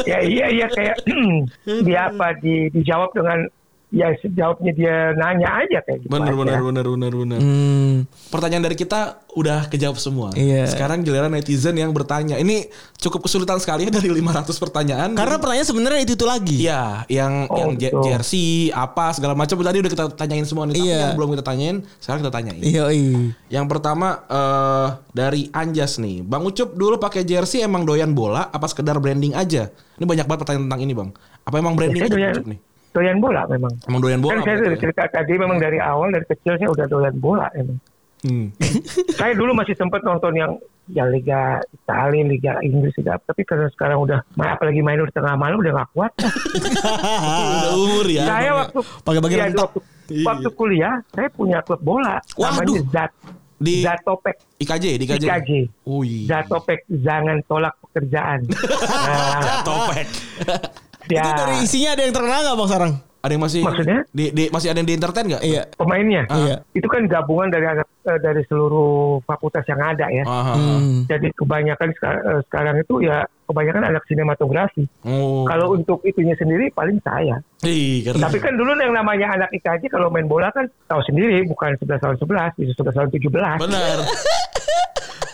Ya iya iya kayak dia apa di, dijawab dengan ya jawabnya dia nanya aja kayak gitu. bener, aja. bener, bener, bener, bener. Hmm. Pertanyaan dari kita udah kejawab semua. Iya. Sekarang giliran netizen yang bertanya. Ini cukup kesulitan sekali ya dari 500 pertanyaan. Karena pertanyaan sebenarnya itu itu lagi. Iya, yang Oh, yang gitu. jersey apa segala macam tadi udah kita tanyain semua nih. Tapi Iya. yang belum kita tanyain, sekarang kita tanyain. Iya, iya. Yang pertama eh dari Anjas nih. Bang Ucup dulu pakai jersey emang doyan bola apa sekedar branding aja? Ini banyak banget pertanyaan tentang ini, Bang. Apa emang branding Saya aja doyan, Ucup nih? Doyan bola memang. Emang doyan bola? kan saya dari ya? cerita tadi memang dari awal dari kecil saya udah doyan bola emang. Hmm. saya dulu masih sempat nonton yang ya Liga Italia, Liga Inggris juga. Tapi karena sekarang udah apalagi main di tengah malam udah gak kuat. Udah umur ya. saya ya. waktu Pakai-pakai iya, rentok. waktu, waktu kuliah saya punya klub bola namanya Waduh. Zat Di- Zatopek IKJ, di IKJ. IKJ. Zatopek jangan tolak pekerjaan. nah, Topek. Ya, Itu dari isinya ada yang terkenal nggak bang sekarang? Ada yang masih Maksudnya? di, di- masih ada yang di entertain nggak? Iya. pemainnya Iya. itu kan gabungan dari eh, dari seluruh fakultas yang ada ya. Aha. Hmm. Jadi kebanyakan eh, sekarang itu ya kebanyakan anak sinematografi. Oh. Kalau untuk itunya sendiri paling saya. Ih, keren. Tapi kan dulu yang namanya anak IKJ kalau main bola kan tahu sendiri bukan 11 tahun 11, bisa 11 tahun 17. Benar.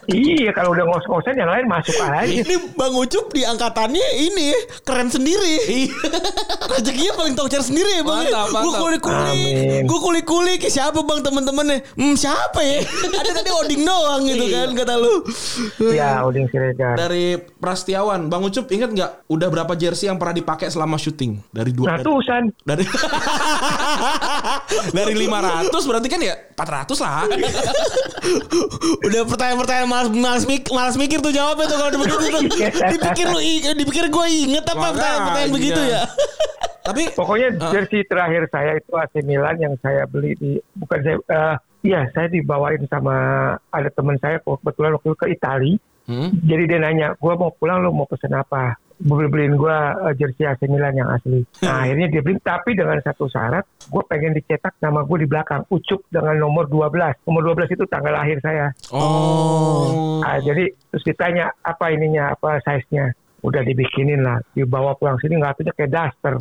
Iya, kalau udah ngos-ngosan yang lain masuk aja. Ini Bang Ucup di angkatannya ini keren sendiri. Iya. Rezekinya paling tau cara sendiri ya bang. Gue kulik-kulik, gue kulik-kulik. Siapa bang temen-temennya? Hmm siapa ya? Ada tadi Oding doang gitu Iya. kan kata lu. Ya, Udin Siregar. Dari Prastiawan, Bang Ucup ingat nggak udah berapa jersey yang pernah dipakai selama syuting? Dari dua Ratusan. dari dari 500 berarti kan ya 400 lah. Udah pertanyaan-pertanyaan malas, malas, mik- malas mikir tuh jawabnya tuh kalau begitu tuh. Dipikir lu dipikir gue inget apa pertanyaan-pertanyaan begitu ya. Tapi Pokoknya Ah. jersey terakhir saya itu AC Milan yang saya beli di bukan saya eh, iya saya dibawain sama ada teman saya kebetulan waktu itu ke Itali. Hmm? Jadi dia nanya, gua mau pulang lo mau pesen apa? Beli beliin gua eh, jersey AC Milan yang asli. Nah akhirnya dia beli tapi dengan satu syarat, gue pengen dicetak nama gue di belakang Ucup dengan nomor 12. Nomor 12 itu tanggal lahir saya. Oh. Ah, jadi terus ditanya apa ininya, apa size-nya. Udah dibikinin lah, dibawa pulang sini nggak tuh kayak daster.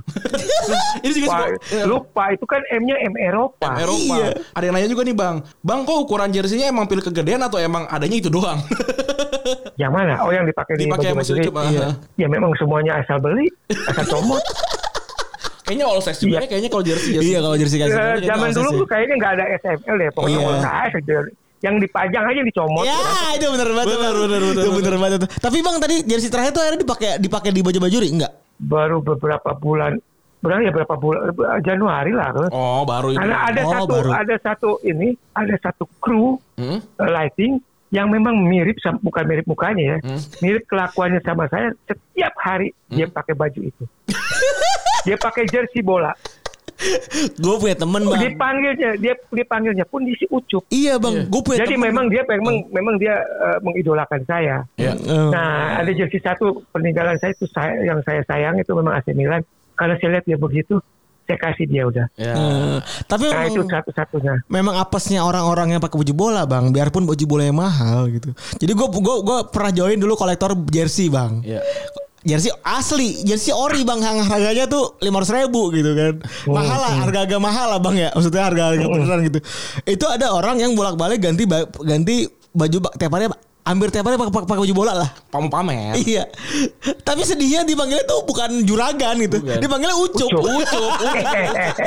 Ini juga Wah, sebuah- lupa itu kan M-nya M Eropa. Eropa. Iya. Ada yang nanya juga nih Bang. Bang kok ukuran jersey-nya emang pilih kegedean atau emang adanya itu doang? Yang mana? Oh yang dipakai di. Ucup. ah. Iya. Ya memang semuanya asal beli, asal comot. Kayaknya all size juga Iya. ya, kayaknya kalau jersey jersey. Iya kalau jersey kasih. Eh, zaman dulu tuh kayaknya nggak ada SML ya, pokoknya Iya. all size. Yang dipajang aja dicomot. Ya, itu bener banget. Bener, Bang. bener, bener, Itu bener banget. Tapi Bang tadi jersey terakhir tuh akhirnya dipakai dipakai di baju bajuri enggak? Baru beberapa bulan, berapa ya berapa bulan Januari lah. Oh, baru itu. Ada ada Oh, satu baru. ada satu ini ada satu kru Hmm? eh, lighting yang memang mirip sama- bukan mirip mukanya ya, Hmm. mirip kelakuannya sama saya. Setiap hari dia pakai baju itu. dia pakai jersey bola. Gue punya temen Bang. Dipanggilnya dia dipanggilnya pun di si Ucup. Iya Bang, gue punya Jadi temen. memang dia memang memang dia eh, mengidolakan saya. Ya. Eh, Nah, ada jersey satu peninggalan saya itu saya yang saya sayang itu memang AC Milan. Karena saya lihat dia begitu, saya kasih dia udah. Ya. eh, tapi Nah, itu memang, satu-satunya. memang apesnya orang-orang yang pakai baju bola Bang, biarpun baju bola yang mahal gitu. Jadi gue gua gua pernah join dulu kolektor jersey Bang. Ya. Jersey asli, jersey ori bang, Yang harganya tuh lima ribu gitu kan, mahal lah, harga-harga mahal lah bang ya, maksudnya harga-harga beneran gitu. Itu ada orang yang bolak-balik ganti ba- ganti baju ba- tiap hari, hampir tiap hari pakai pakai baju bola lah. Pamu pamer. Iya. Tapi sedihnya dipanggilnya tuh bukan juragan gitu. Bukan. Dipanggilnya ucup. Ucup. Ucup,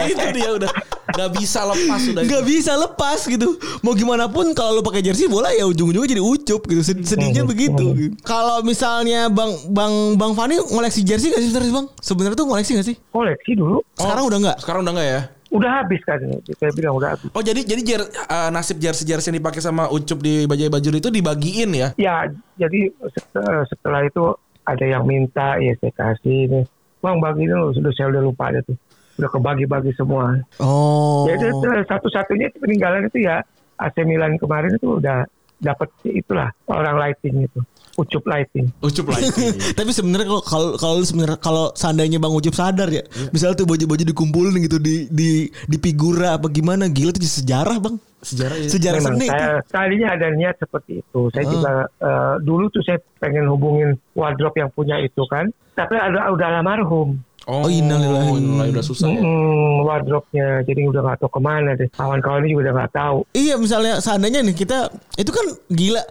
itu dia udah nggak bisa lepas udah. Gak bisa lepas gitu. Mau gimana pun kalau lu pakai jersey bola ya ujung-ujungnya jadi ucup gitu. Sed- Sedihnya begitu. Kalau misalnya Bang Bang Bang Fani ngoleksi jersey gak sih sebenarnya Bang? Sebenarnya tuh ngoleksi gak sih? Koleksi dulu Sekarang udah nggak? Sekarang udah nggak ya? Udah habis kan. Saya bilang udah habis. Oh jadi jadi jer- eh, nasib jersey jersey yang dipakai sama Ucup di Bajai Bajuri itu dibagiin ya? Ya, jadi set- setelah itu ada yang minta, ya saya kasih nih. Bang bagi dulu, sudah saya udah lupa ada tuh. Udah kebagi-bagi semua. Oh. Jadi eh, satu-satunya itu peninggalan itu ya AC Milan kemarin itu udah dapat itulah orang lighting itu. Ucup lighting. Ucup lagi. Tapi sebenarnya kalau kalau kalau sebenarnya kalau seandainya Bang Ucup sadar ya, misalnya tuh baju-baju dikumpulin gitu di di di figura apa gimana, gila itu jadi sejarah Bang. Sejarah ya. Sejarah Memang seni. saya tadinya ada niat seperti itu. Saya juga eh, dulu tuh saya pengen hubungin wardrobe yang punya itu kan. Tapi ada udah almarhum. Oh, Oh, innalillahi. innalillahi, udah susah ya. Mm, wardrobe-nya jadi udah nggak tahu ke mana deh. Kawan-kawan ini juga udah nggak tahu. Iya misalnya seandainya nih kita itu kan gila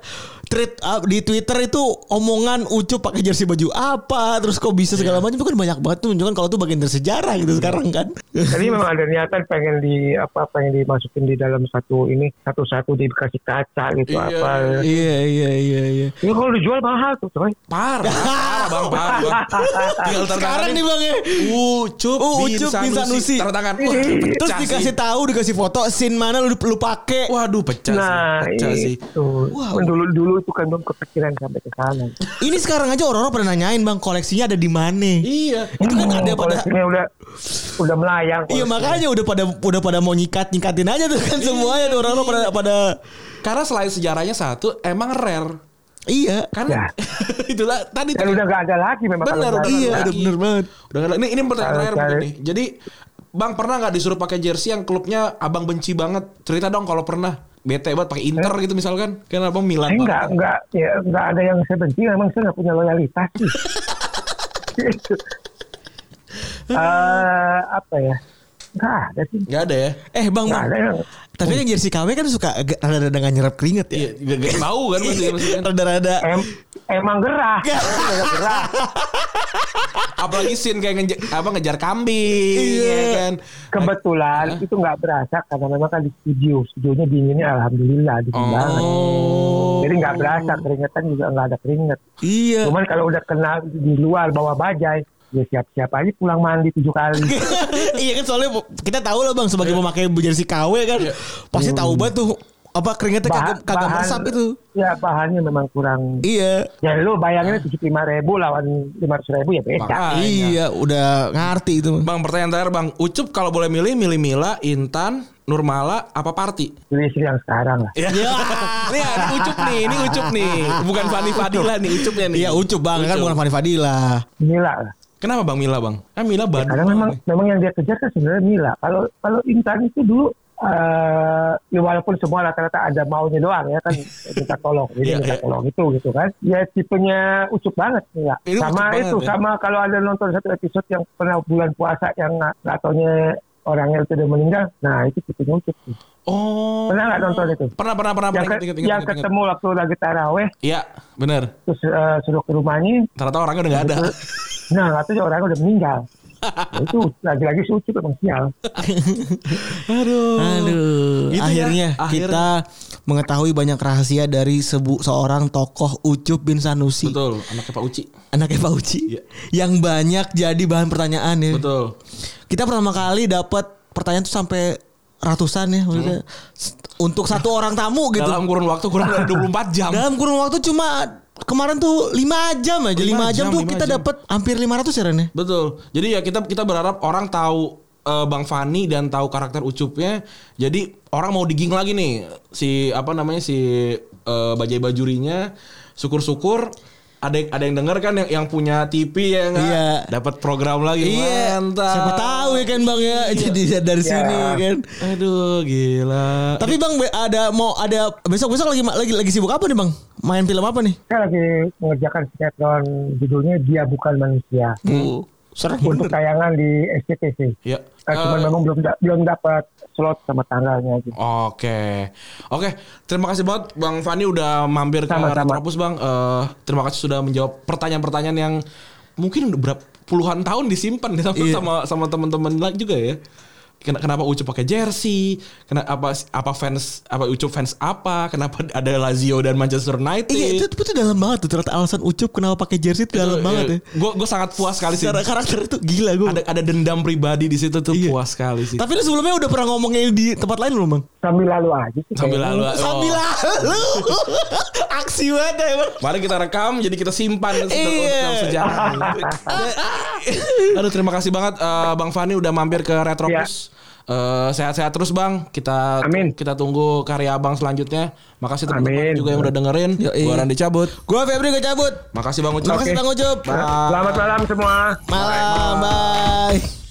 tweet up di Twitter itu omongan Ucup pakai jersey baju apa terus kok bisa segala macam itu kan banyak banget tuh menunjukkan kalau itu bagian dari sejarah gitu sekarang kan. Jadi memang ada niatan pengen di apa pengen dimasukin di dalam satu ini satu-satu dikasih kaca gitu Iya, apa. iya iya iya iya. Ini kalau dijual mahal tuh coy. Parah, parah bang, parah bang. Sekarang nih Bang ya. Ucup, bin Ucup bin Sanusi. Tanda tangan. Wah, Terus dikasih sih. tahu dikasih foto scene mana lu lu pakai. Waduh, pecah Nah, sih. Pecah sih. itu. Wow. Dulu dulu itu kan belum kepikiran sampai ke sana. Ini sekarang aja orang-orang pada nanyain Bang koleksinya ada di mana. Iya. Itu kan ada pada koleksinya udah udah melayang. Iya makanya udah pada udah pada mau nyikat nyikatin aja tuh kan semuanya tuh orang-orang pada pada Karena selain sejarahnya satu, emang rare. iya. Kan Ya. itulah tadi Dan udah gak ada lagi memang. Nggak- Iya, udah bener banget. Udah nggak ada. Ini ini pertanyaan terakhir mungkin nih. Jadi Bang pernah nggak disuruh pakai jersey yang klubnya abang benci banget? Cerita dong kalau pernah. Bete banget pakai Inter gitu misalkan. Kan abang Milan. Eh, banget. enggak, enggak, ya, enggak ada yang saya benci, memang saya enggak punya loyalitas. Eh, apa ya? Enggak ada sih. Nggak ada ya? Eh Bang, Enggak bang. ada yang Tapi kan jersey KW kan suka agak rada-rada nggak nyerap keringet ya. Iya, gak, gak bau kan maksudnya. maksudnya. Rada-rada. em, emang gerah. Emang gerah. Apalagi scene kayak ngejar, apa ngejar kambing, Iya. ya kan. Kebetulan itu enggak berasa karena memang kan di studio. Studionya dinginnya alhamdulillah dingin banget. Oh. Jadi enggak berasa keringetan juga enggak ada keringet. Iya. Cuman kalau udah kena di luar bawa bajai, ya siap-siap aja pulang mandi tujuh kali. iya kan soalnya kita tahu lah Bang sebagai pemakai jersey KW kan Iya. pasti tahu banget tuh apa keringetnya kagak kagak meresap itu. Ya bahannya memang kurang. Iya. Ya lu bayanginnya tujuh lima ribu lawan lima ratus ribu ya beda. Makanya. Iya, udah ngerti itu. Bang. Bang pertanyaan terakhir Bang. Ucup kalau boleh milih, milih Mila, Intan, Nurmala, apa Parti? Pilih istri yang sekarang lah. Ya. ini ini Ucup nih, ini Ucup nih. Bukan Fani Fadila nih, Ucupnya nih. Iya, Ucup Bang, kan bukan Fani Fadila. Mila lah. Kenapa Bang Mila Bang? Kan Mila Bandung. Karena memang memang yang dia kejar kan sebenarnya Mila. Kalau kalau Intan itu dulu eh ya walaupun semua rata-rata ada maunya doang ya kan minta tolong ini Iya, minta iya. tolong itu gitu kan ya tipenya ucup banget Mila Ini ucup sama banget itu ya. sama kalau ada nonton satu episode yang pernah bulan puasa yang nggak nggak taunya orangnya itu udah meninggal nah itu tipenya ucup. Oh. pernah nggak nonton itu Pernah, pernah, pernah. yang, pernah. Ingat, ingat, yang ingat, ingat. ketemu waktu lagi taraweh Iya, bener. terus eh, suruh ke rumahnya Ternyata orangnya udah gak ada. nah tahu orangnya udah meninggal Nah, itu lagi-lagi si ucup emang sial Aduh. Aduh, Gitu ya, akhirnya akhirnya. kita mengetahui banyak rahasia dari sebu seorang tokoh Ucup bin Sanusi. Betul, anaknya Pak Uci. Anaknya Pak Uci. Iya. Yang banyak jadi bahan pertanyaan ya. Betul. Kita pertama kali dapat pertanyaan tuh sampai ratusan ya maksudnya. S- Untuk satu orang tamu gitu. Dalam kurun waktu kurang dari 24 jam. Dalam kurun waktu cuma kemarin tuh 5 jam aja. 5 Lima jam, jam, tuh lima kita jam. dapat hampir 500 ya Ren ya? Betul. Jadi ya kita kita berharap orang tahu eh, Bang Fani dan tahu karakter Ucupnya. Jadi orang mau digging lagi nih si apa namanya si eh, Bajai Bajurinya. Syukur-syukur ada yang ada yang denger kan yang, yang punya TV ya nggak? Iya. dapat program lagi mantap. Siapa tahu ya kan Bang ya. Jadi dari sini kan. Aduh gila. Tapi Bang ada mau ada besok-besok lagi lagi lagi sibuk apa nih Bang? Main film apa nih? Saya lagi mengerjakan sinetron judulnya Dia Bukan Manusia Tuh. Serem untuk tayangan di SCTV. Ya. Eh, cuman Eh, memang belum da- belum dapat slot sama tanggalnya gitu. Oke, oke. Terima kasih banget Bang Fani udah mampir ke Sama-sama. Retropus Bang. Eh, terima kasih sudah menjawab pertanyaan-pertanyaan yang mungkin udah berapa puluhan tahun disimpan sama Iya. sama, sama teman-teman lagi juga ya. Ken- Kenapa Ucup pakai jersey? Kenapa apa apa fans apa Ucup fans apa? Kenapa ada Lazio dan Manchester United? Iya itu, itu dalam banget tuh ternyata alasan Ucup kenapa pakai jersey itu dalam banget ya. Gue gue sangat puas sekali sih. Karakter itu gila gue. Ada ada dendam pribadi di situ tuh Iya. puas sekali sih. Tapi lu sebelumnya udah pernah ngomongin di tempat lain belum Bang? Sambil lalu aja sih. Sambil lalu. oh. Sambil lalu. Aksi banget ya Bang. Mari kita rekam jadi kita simpan untuk Iya. dalam sejarah. Aduh terima kasih banget eh, Bang Fani udah mampir ke Retropus. Eh, sehat-sehat terus Bang. Kita Amin. kita tunggu karya Abang selanjutnya. Makasih teman-teman Amin. juga yang udah dengerin. Yoi. Gua Randy cabut. Gue Febri gak cabut. Makasih Bang Ucup. Terima kasih Bang Ucup. Selamat malam semua. Malam, bye.